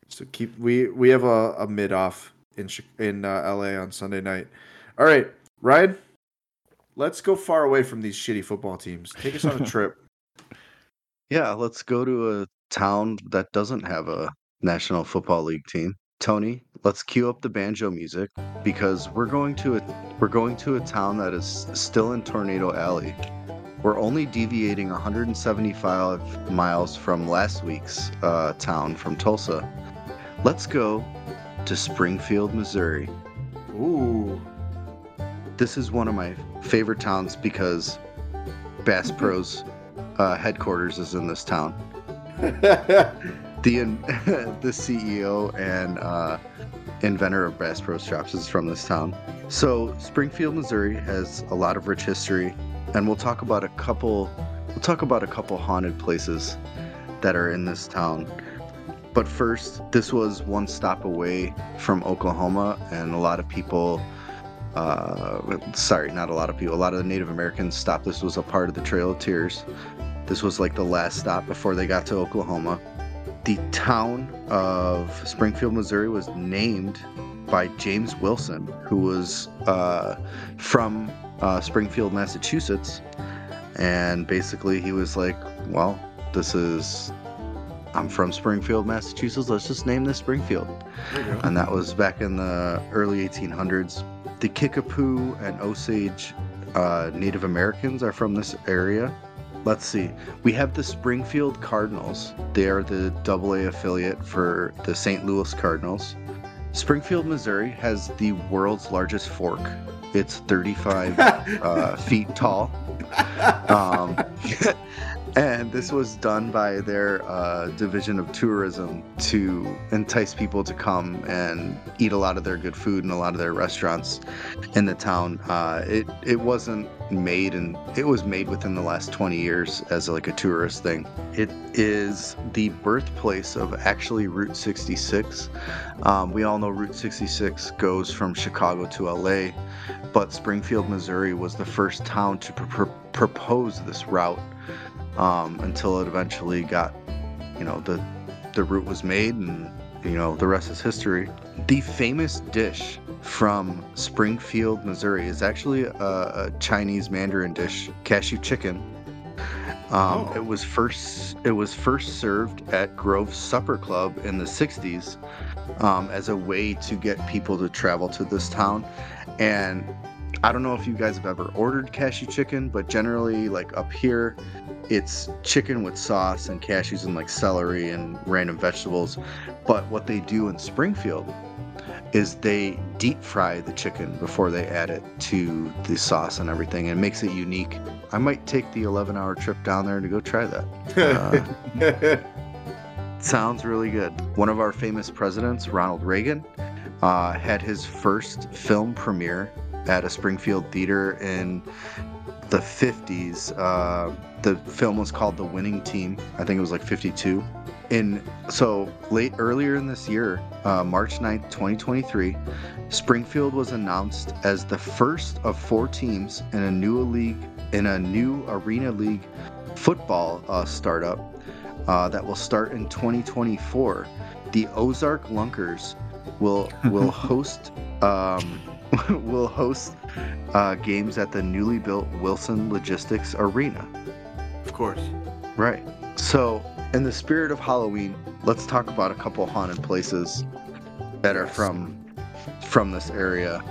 Speaker 2: so keep we we have a, a mid off in in uh, LA on Sunday night. All right, Ryan, let's go far away from these shitty football teams. Take us on a *laughs* trip.
Speaker 4: Yeah, let's go to a town that doesn't have a National Football League team. Tony, let's cue up the banjo music because we're going to a we're going to a town that is still in Tornado Alley. We're only deviating 175 miles from last week's uh, town from Tulsa. Let's go to Springfield, Missouri.
Speaker 2: Ooh.
Speaker 4: This is one of my favorite towns because Bass *laughs* Pro's uh, headquarters is in this town. *laughs* the *laughs* the CEO and uh, inventor of Bass Pro Shops is from this town. So Springfield, Missouri has a lot of rich history, and we'll talk about a couple. We'll talk about a couple haunted places that are in this town. But first, this was one stop away from Oklahoma, and a lot of people. Uh, sorry, not a lot of people. A lot of the Native Americans stopped. This was a part of the Trail of Tears. This was like the last stop before they got to Oklahoma. The town of Springfield, Missouri was named by James Wilson, who was uh, from uh, Springfield, Massachusetts. And basically, he was like, Well, this is. I'm from Springfield, Massachusetts. Let's just name this Springfield. And that was back in the early 1800s. The Kickapoo and Osage uh, Native Americans are from this area. Let's see. We have the Springfield Cardinals. They are the AA affiliate for the St. Louis Cardinals. Springfield, Missouri has the world's largest fork. It's 35 *laughs* uh, feet tall. Um, *laughs* and this was done by their uh, division of tourism to entice people to come and eat a lot of their good food in a lot of their restaurants in the town. Uh, it it wasn't made and it was made within the last 20 years as like a tourist thing. It is the birthplace of actually Route 66. Um, we all know Route 66 goes from Chicago to LA, but Springfield, Missouri was the first town to pr- pr- propose this route um, until it eventually got, you know, the the route was made and you know the rest is history. The famous dish from Springfield, Missouri, is actually a, a Chinese Mandarin dish, cashew chicken. Um,
Speaker 2: Oh.
Speaker 4: It was first it was first served at Grove Supper Club in the '60s um, as a way to get people to travel to this town, and I don't know if you guys have ever ordered cashew chicken, but generally, like up here, it's chicken with sauce and cashews and like celery and random vegetables. But what they do in Springfield is they deep fry the chicken before they add it to the sauce and everything and it makes it unique. I might take the 11 hour trip down there to go try that. *laughs* Sounds really good. One of our famous presidents, Ronald Reagan, uh, had his first film premiere at a Springfield theater in the 50s. Uh, the film was called The Winning Team. I think it was like 52. In so late earlier in this year, uh, March 9th, 2023, Springfield was announced as the first of four teams in a new league in a new arena league football uh, startup uh, that will start in 2024. The Ozark Lunkers will will *laughs* host um, *laughs* will host uh, games at the newly built Wilson Logistics Arena.
Speaker 2: of course.
Speaker 4: Right. So, in the spirit of Halloween, let's talk about a couple haunted places that are from from this area.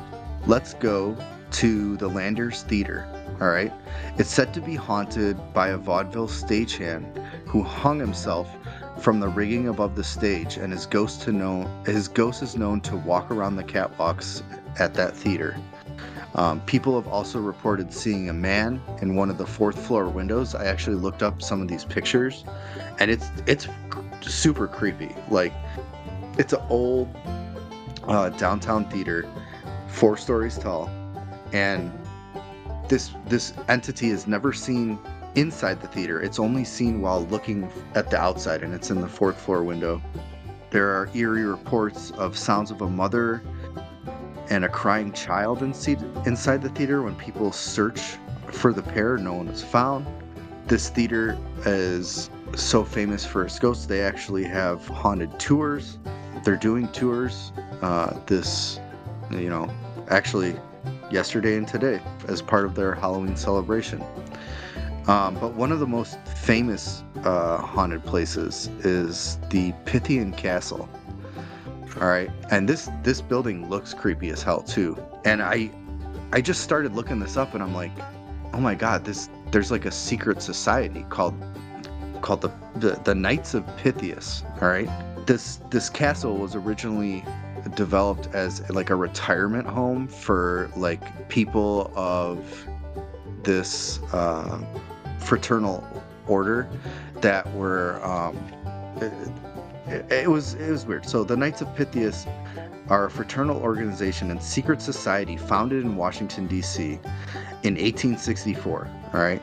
Speaker 4: Let's go to the Landers Theater. All right. It's said to be haunted by a vaudeville stagehand who hung himself from the rigging above the stage, and his ghost to know his ghost is known to walk around the catwalks at that theater. Um, people have also reported seeing a man in one of the fourth floor windows. I actually looked up some of these pictures, and it's it's super creepy. Like it's an old uh, downtown theater, four stories tall, and this this entity is never seen inside the theater. It's only seen while looking at the outside, and it's in the fourth floor window. There are eerie reports of sounds of a mother and a crying child inse- inside the theater when people search for the pair no one is found this theater is so famous for its ghosts they actually have haunted tours they're doing tours uh, this you know actually yesterday and today as part of their Halloween celebration. Um, but one of the most famous uh, haunted places is the Pythian Castle. All right, and this this building looks creepy as hell too. And I I just started looking this up, and I'm like, oh my god, this there's like a secret society called called the the, the Knights of Pythias. All right, this this castle was originally developed as like a retirement home for like people of this uh, fraternal order that were um, it, it was it was weird. So the Knights of Pythias are a fraternal organization and secret society founded in Washington D.C. in 1864. All right.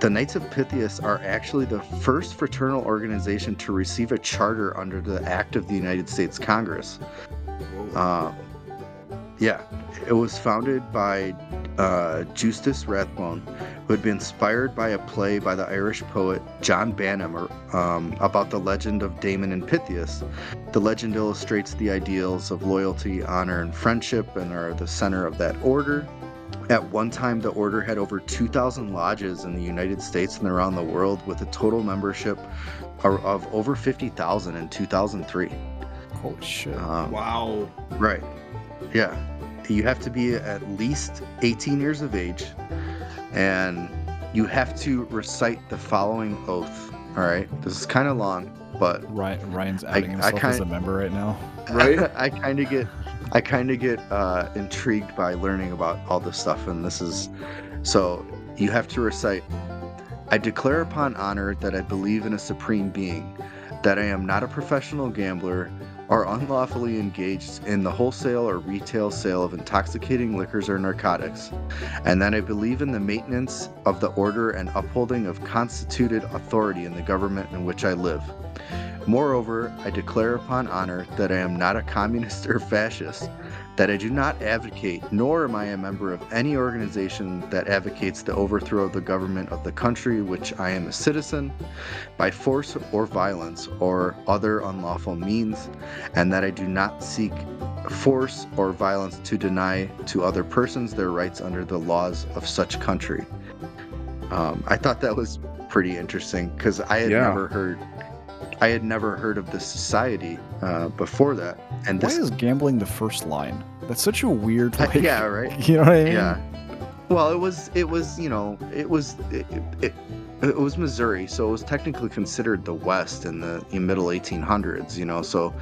Speaker 4: The Knights of Pythias are actually the first fraternal organization to receive a charter under the Act of the United States Congress. Uh, yeah, it was founded by uh, Justus Rathbone, who had been inspired by a play by the Irish poet John Banim um, about the legend of Damon and Pythias. The legend illustrates the ideals of loyalty, honor, and friendship, and are the center of that order. At one time, the order had over 2,000 lodges in the United States and around the world, with a total membership of, of over 50,000 in 2003.
Speaker 3: Holy shit.
Speaker 4: Um,
Speaker 2: Wow.
Speaker 4: Right. Yeah. You have to be at least 18 years of age and you have to recite the following oath. All right. This is kind of long, but
Speaker 3: Ryan, Ryan's
Speaker 4: I-
Speaker 3: outing
Speaker 4: I
Speaker 3: himself as a member right now.
Speaker 2: Right? *laughs*
Speaker 4: I kind of get I kind of get uh, intrigued by learning about all this stuff and this is so you have to recite I declare upon honor that I believe in a supreme being, that I am not a professional gambler or unlawfully engaged in the wholesale or retail sale of intoxicating liquors or narcotics, and that I believe in the maintenance of the order and upholding of constituted authority in the government in which I live. Moreover, I declare upon honor that I am not a communist or fascist, that I do not advocate, nor am I a member of any organization that advocates the overthrow of the government of the country which I am a citizen by force or violence or other unlawful means, and that I do not seek force or violence to deny to other persons their rights under the laws of such country. Um, I thought that was pretty interesting because I had
Speaker 2: Yeah.
Speaker 4: never heard. I had never heard of this society uh, before that, and
Speaker 3: Why is gambling the first line? That's such a weird *laughs* like
Speaker 4: yeah, right. *laughs*
Speaker 3: You know what I mean?
Speaker 4: Yeah. Well, it was it was you know it was it, it, it was Missouri, so it was technically considered the West in the in middle 1800s. You know, so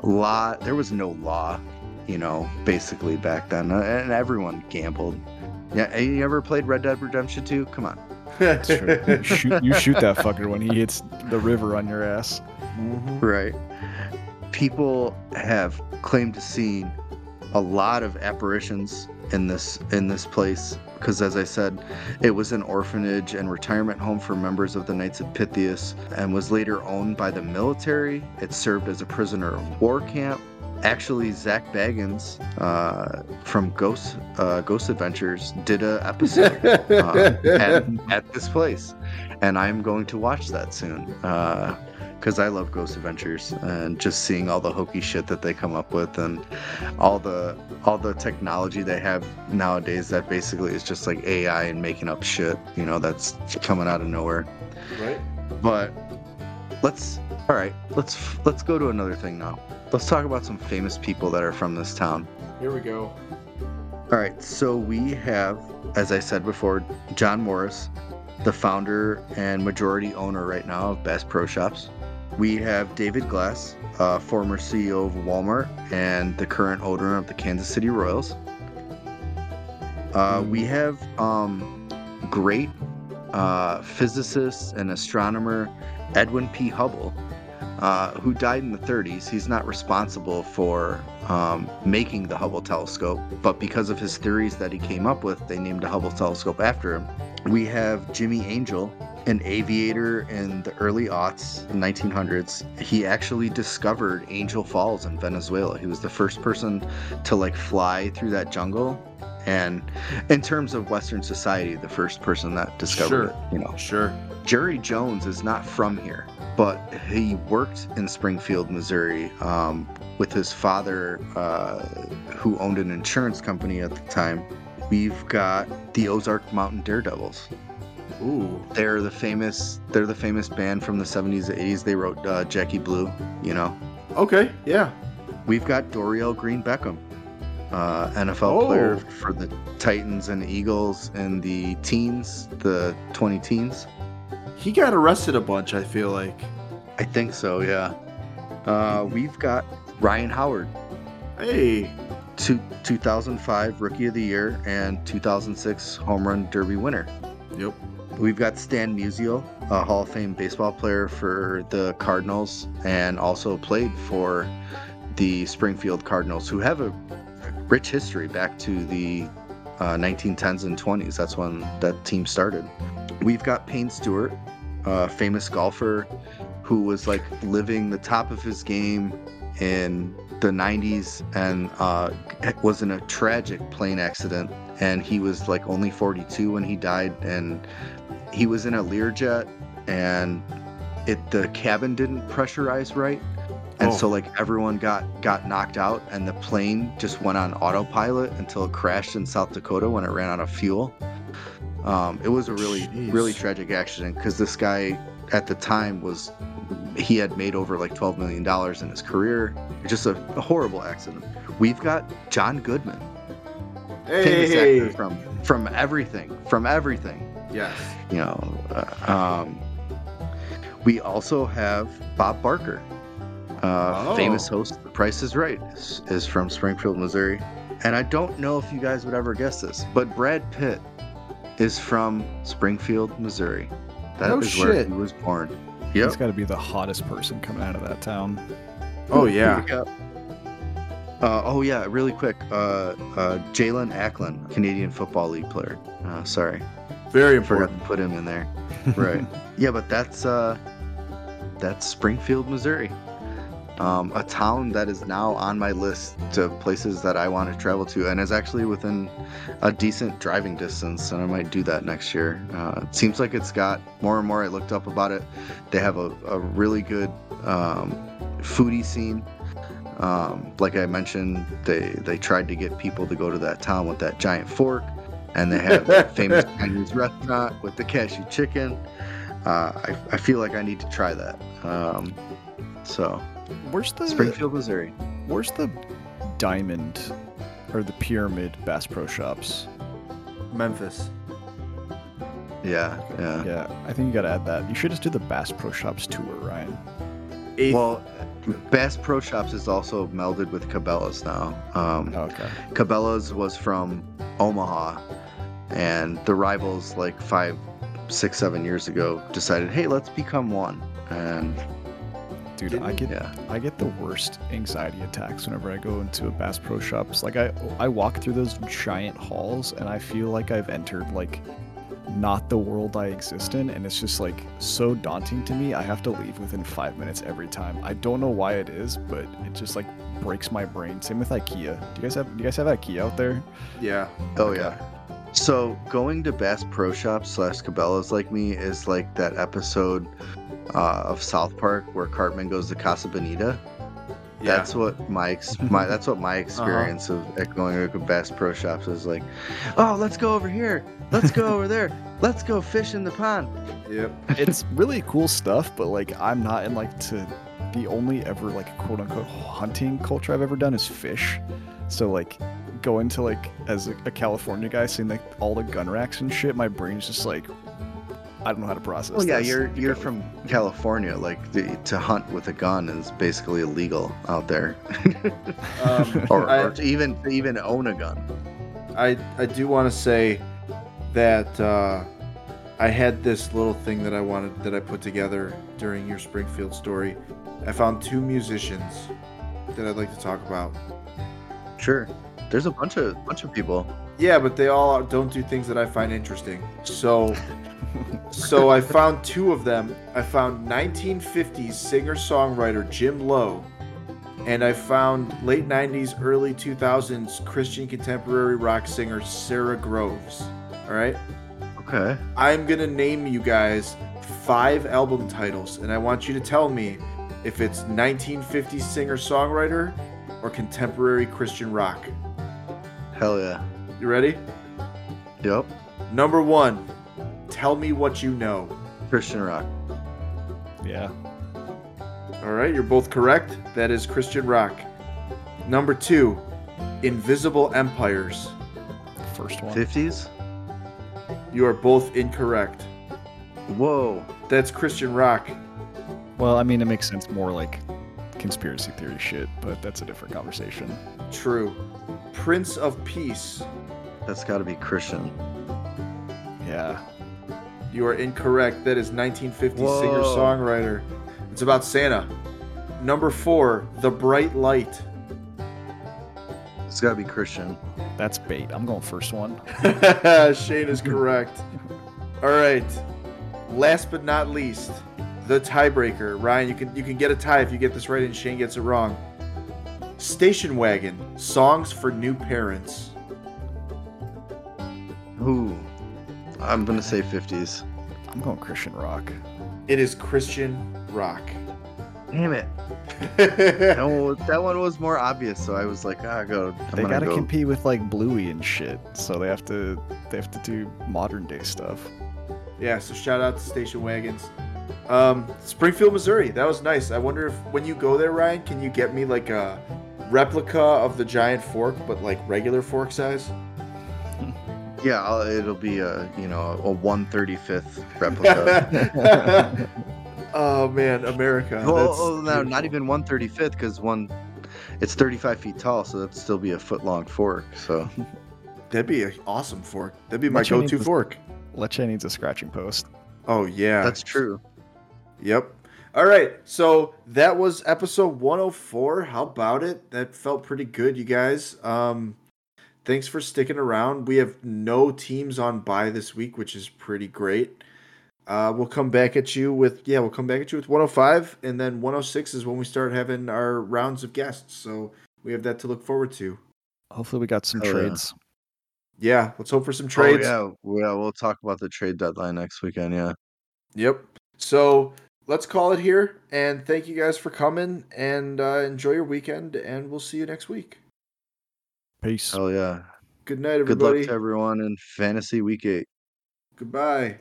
Speaker 4: a lot there was no law, you know, basically back then, and everyone gambled. Yeah, you ever played Red Dead Redemption 2? Come on.
Speaker 3: That's true. *laughs* You shoot, you shoot that fucker when he hits the river on your ass.
Speaker 2: Mhm.
Speaker 4: Right. People have claimed to seen a lot of apparitions in this in this place because as I said, it was an orphanage and retirement home for members of the Knights of Pythias and was later owned by the military. It served as a prisoner of war camp. Actually, Zak Bagans uh, from Ghost uh, Ghost Adventures did a episode *laughs* uh, at, at this place, and I'm going to watch that soon because I love Ghost Adventures and just seeing all the hokey shit that they come up with and all the all the technology they have nowadays that basically is just like AI and making up shit, you know, that's coming out of nowhere.
Speaker 2: right?
Speaker 4: But let's all right, let's let's go to another thing now. Let's talk about some famous people that are from this town.
Speaker 2: Here we go.
Speaker 4: All right, so we have, as I said before, John Morris, the founder and majority owner right now of Bass Pro Shops. We have David Glass, uh, former CEO of Walmart and the current owner of the Kansas City Royals. Uh, we have um, great uh, physicist and astronomer Edwin P. Hubble, uh, who died in the 30s. He's not responsible for um, making the Hubble telescope, but because of his theories that he came up with, they named the Hubble telescope after him. We have Jimmy Angel, an aviator in the early aughts, 1900s. He actually discovered Angel Falls in Venezuela. He was the first person to like fly through that jungle. And in terms of Western society, the first person that discovered
Speaker 2: Sure.
Speaker 4: it, you know.
Speaker 2: Sure.
Speaker 4: Jerry Jones is not from here, but he worked in Springfield, Missouri, um, with his father, uh, who owned an insurance company at the time. we've got the Ozark Mountain Daredevils.
Speaker 2: Ooh.
Speaker 4: They're the famous. They're the famous band from the 70s, and 80s. They wrote uh, Jackie Blue. You know.
Speaker 2: Okay. Yeah.
Speaker 4: We've got Dorial Green Beckham, uh, NFL player
Speaker 2: Oh.
Speaker 4: for the Titans and Eagles and the teens, the 20 teens.
Speaker 2: He got arrested a bunch. I feel like.
Speaker 4: I think so, yeah. Uh, we've got Ryan Howard,
Speaker 2: Hey.
Speaker 4: two, 2005 Rookie of the Year and 2006 Home Run Derby winner.
Speaker 2: Yep.
Speaker 4: We've got Stan Musial, a Hall of Fame baseball player for the Cardinals and also played for the Springfield Cardinals, who have a rich history back to the uh, 1910s and 20s. That's when that team started. We've got Payne Stewart, a famous golfer who was like living the top of his game in the 90s and uh, was in a tragic plane accident. And he was like only 42 when he died. And he was in a Learjet and it the cabin didn't pressurize right. And
Speaker 2: Oh.
Speaker 4: so like everyone got got knocked out and the plane just went on autopilot until it crashed in South Dakota when it ran out of fuel. Um, it was a really really tragic accident because this guy at the time was he had made over like 12 million dollars in his career. Just a, a horrible accident. We've got John Goodman, famous
Speaker 2: Hey.
Speaker 4: actor from from everything, from everything
Speaker 2: Yes.
Speaker 4: you know. Uh, um, we also have Bob Barker, uh,
Speaker 2: Oh.
Speaker 4: famous host. of The Price is Right is, is from Springfield, Missouri, and I don't know if you guys would ever guess this, but Brad Pitt is from Springfield, Missouri. That is
Speaker 3: No
Speaker 4: where
Speaker 3: shit.
Speaker 4: he was born.
Speaker 3: He's got to be the hottest person coming out of that town.
Speaker 2: Oh yeah.
Speaker 4: Uh, oh yeah, really quick. Uh, uh, Jalen Acklin, Canadian Football League player. Uh, sorry,
Speaker 2: Very
Speaker 4: forgot
Speaker 2: important.
Speaker 4: to put him in there. *laughs* right yeah but that's uh that's springfield missouri um, a town that is now on my list to places that i want to travel to and is actually within a decent driving distance and i might do that next year uh, it seems like it's got more and more i looked up about it they have a, a really good um, foodie scene um, like i mentioned they they tried to get people to go to that town with that giant fork and they have a *laughs* famous Chinese restaurant with the cashew chicken. Uh, I, I feel like I need to try that. Um, so
Speaker 3: Where's the
Speaker 4: Springfield, Missouri.
Speaker 3: Where's the diamond or the pyramid Bass Pro Shops?
Speaker 2: Memphis.
Speaker 4: Yeah, yeah.
Speaker 3: Yeah, I think you got to add that. You should just do the Bass Pro Shops tour, Ryan.
Speaker 2: Eighth.
Speaker 4: Well, Bass Pro Shops is also melded with Cabela's now. Um,
Speaker 3: Oh, okay.
Speaker 4: Cabela's was from Omaha, and the rivals, like five, six, seven years ago, decided, hey, let's become one. And
Speaker 3: Dude,
Speaker 2: Didn't-
Speaker 3: I get
Speaker 4: yeah,
Speaker 3: I get the worst anxiety attacks whenever I go into a Bass Pro Shops. Like I I walk through those giant halls and I feel like I've entered like not the world I exist in and it's just like so daunting to me. I have to leave within 5 minutes every time. I don't know why it is, but it just like breaks my brain. Same with IKEA. Do you guys have do you guys have IKEA out there?
Speaker 2: yeah.
Speaker 4: Oh
Speaker 3: Okay.
Speaker 4: yeah. So going to Bass Pro Shop slash Cabela's like me is like that episode uh, of South Park where Cartman goes to Casa Bonita.
Speaker 2: Yeah.
Speaker 4: That's what my ex- my that's what my *laughs* experience of at going to Bass Pro Shops is like. Oh, let's go over here. Let's go over there. Let's go fish in the pond.
Speaker 2: Yep. *laughs*
Speaker 3: it's really cool stuff, but like I'm not in like to the only ever like quote unquote hunting culture I've ever done is fish. So like going to like as a, a California guy seeing like all the gun racks and shit, my brain's just like I don't know how to process.
Speaker 4: Well, yeah,
Speaker 3: this.
Speaker 4: you're
Speaker 3: You
Speaker 4: you're from California. Like the, to hunt with a gun is basically illegal out there, *laughs*
Speaker 2: Um, *laughs*
Speaker 4: or,
Speaker 2: I-
Speaker 4: or to even to even own a gun.
Speaker 2: I I do want to say that uh, I had this little thing that I wanted that I put together during your Springfield story. I found two musicians that I'd like to talk about.
Speaker 4: Sure. There's a bunch of bunch of people.
Speaker 2: Yeah, but they all don't do things that I find interesting. So *laughs* so I found two of them. I found 1950s singer-songwriter Jim Lowe and I found late 90s early 2000s Christian contemporary rock singer Sara Groves. All right?
Speaker 4: Okay.
Speaker 2: I'm going to name you guys five album titles and I want you to tell me if it's 1950s singer-songwriter or contemporary Christian rock.
Speaker 4: Hell yeah.
Speaker 2: You ready?
Speaker 4: Yep.
Speaker 2: Number one, tell me what you know.
Speaker 4: Christian Rock.
Speaker 3: Yeah.
Speaker 2: All right, you're both correct. That is Christian Rock. Number two, Invisible Empires.
Speaker 3: First one.
Speaker 4: 50s?
Speaker 2: You are both incorrect.
Speaker 4: Whoa.
Speaker 2: That's Christian Rock.
Speaker 3: Well, I mean, it makes sense more like conspiracy theory shit, but that's a different conversation.
Speaker 2: True. Prince of Peace.
Speaker 4: That's got to be Christian.
Speaker 3: Yeah.
Speaker 2: You are incorrect. That is 1950
Speaker 4: Whoa.
Speaker 2: singer songwriter. It's about Santa. Number four, The Bright Light.
Speaker 4: It's got to be Christian.
Speaker 3: That's bait. I'm going first one. *laughs*
Speaker 2: Shane is correct. All right. Last but not least, the tiebreaker. Ryan, you can you can get a tie if you get this right and Shane gets it wrong. Station Wagon, songs for new parents.
Speaker 4: Ooh. I'm going to say 50s.
Speaker 3: I'm going Christian rock.
Speaker 2: It is Christian rock.
Speaker 4: Damn it. *laughs* No, that one was more obvious, so I was like, ah, go. I'm
Speaker 3: they gotta
Speaker 4: go.
Speaker 3: compete with like Bluey and shit, so they have to they have to do modern day stuff.
Speaker 2: yeah, so shout out to Station Wagons. Um, Springfield, Missouri. That was nice. I wonder if when you go there, Ryan, can you get me like a replica of the giant fork, but like regular fork size?
Speaker 4: Yeah, I'll, it'll be a you know a 135th replica. *laughs*
Speaker 2: oh man, America.
Speaker 4: well,
Speaker 2: That's
Speaker 4: oh, no, not even 135th because one, it's 35 feet tall, so that'd still be a foot long fork. So
Speaker 2: That'd be an awesome fork. That'd be my
Speaker 3: Much I need
Speaker 2: go-to
Speaker 3: to-
Speaker 2: fork.
Speaker 3: Leche needs a scratching post.
Speaker 2: Oh yeah,
Speaker 4: that's true.
Speaker 2: Yep. All right. So that was episode 104. How about it? That felt pretty good, you guys. Um thanks for sticking around. We have no teams on bye this week, which is pretty great. Uh we'll come back at you with yeah, we'll come back at you with 105 and then 106 is when we start having our rounds of guests. So we have that to look forward to.
Speaker 3: Hopefully, we got some
Speaker 4: Oh, yeah.
Speaker 3: trades.
Speaker 2: Yeah, let's hope for some trades.
Speaker 4: Oh, yeah, yeah, we'll talk about the trade deadline next weekend. Yeah.
Speaker 2: Yep. So let's call it here. And thank you guys for coming and uh, enjoy your weekend. And we'll see you next week.
Speaker 3: Peace.
Speaker 4: Hell yeah.
Speaker 2: Good night, everybody.
Speaker 4: Good luck to everyone in fantasy week eight.
Speaker 2: Goodbye.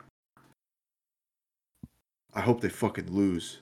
Speaker 2: I hope they fucking lose.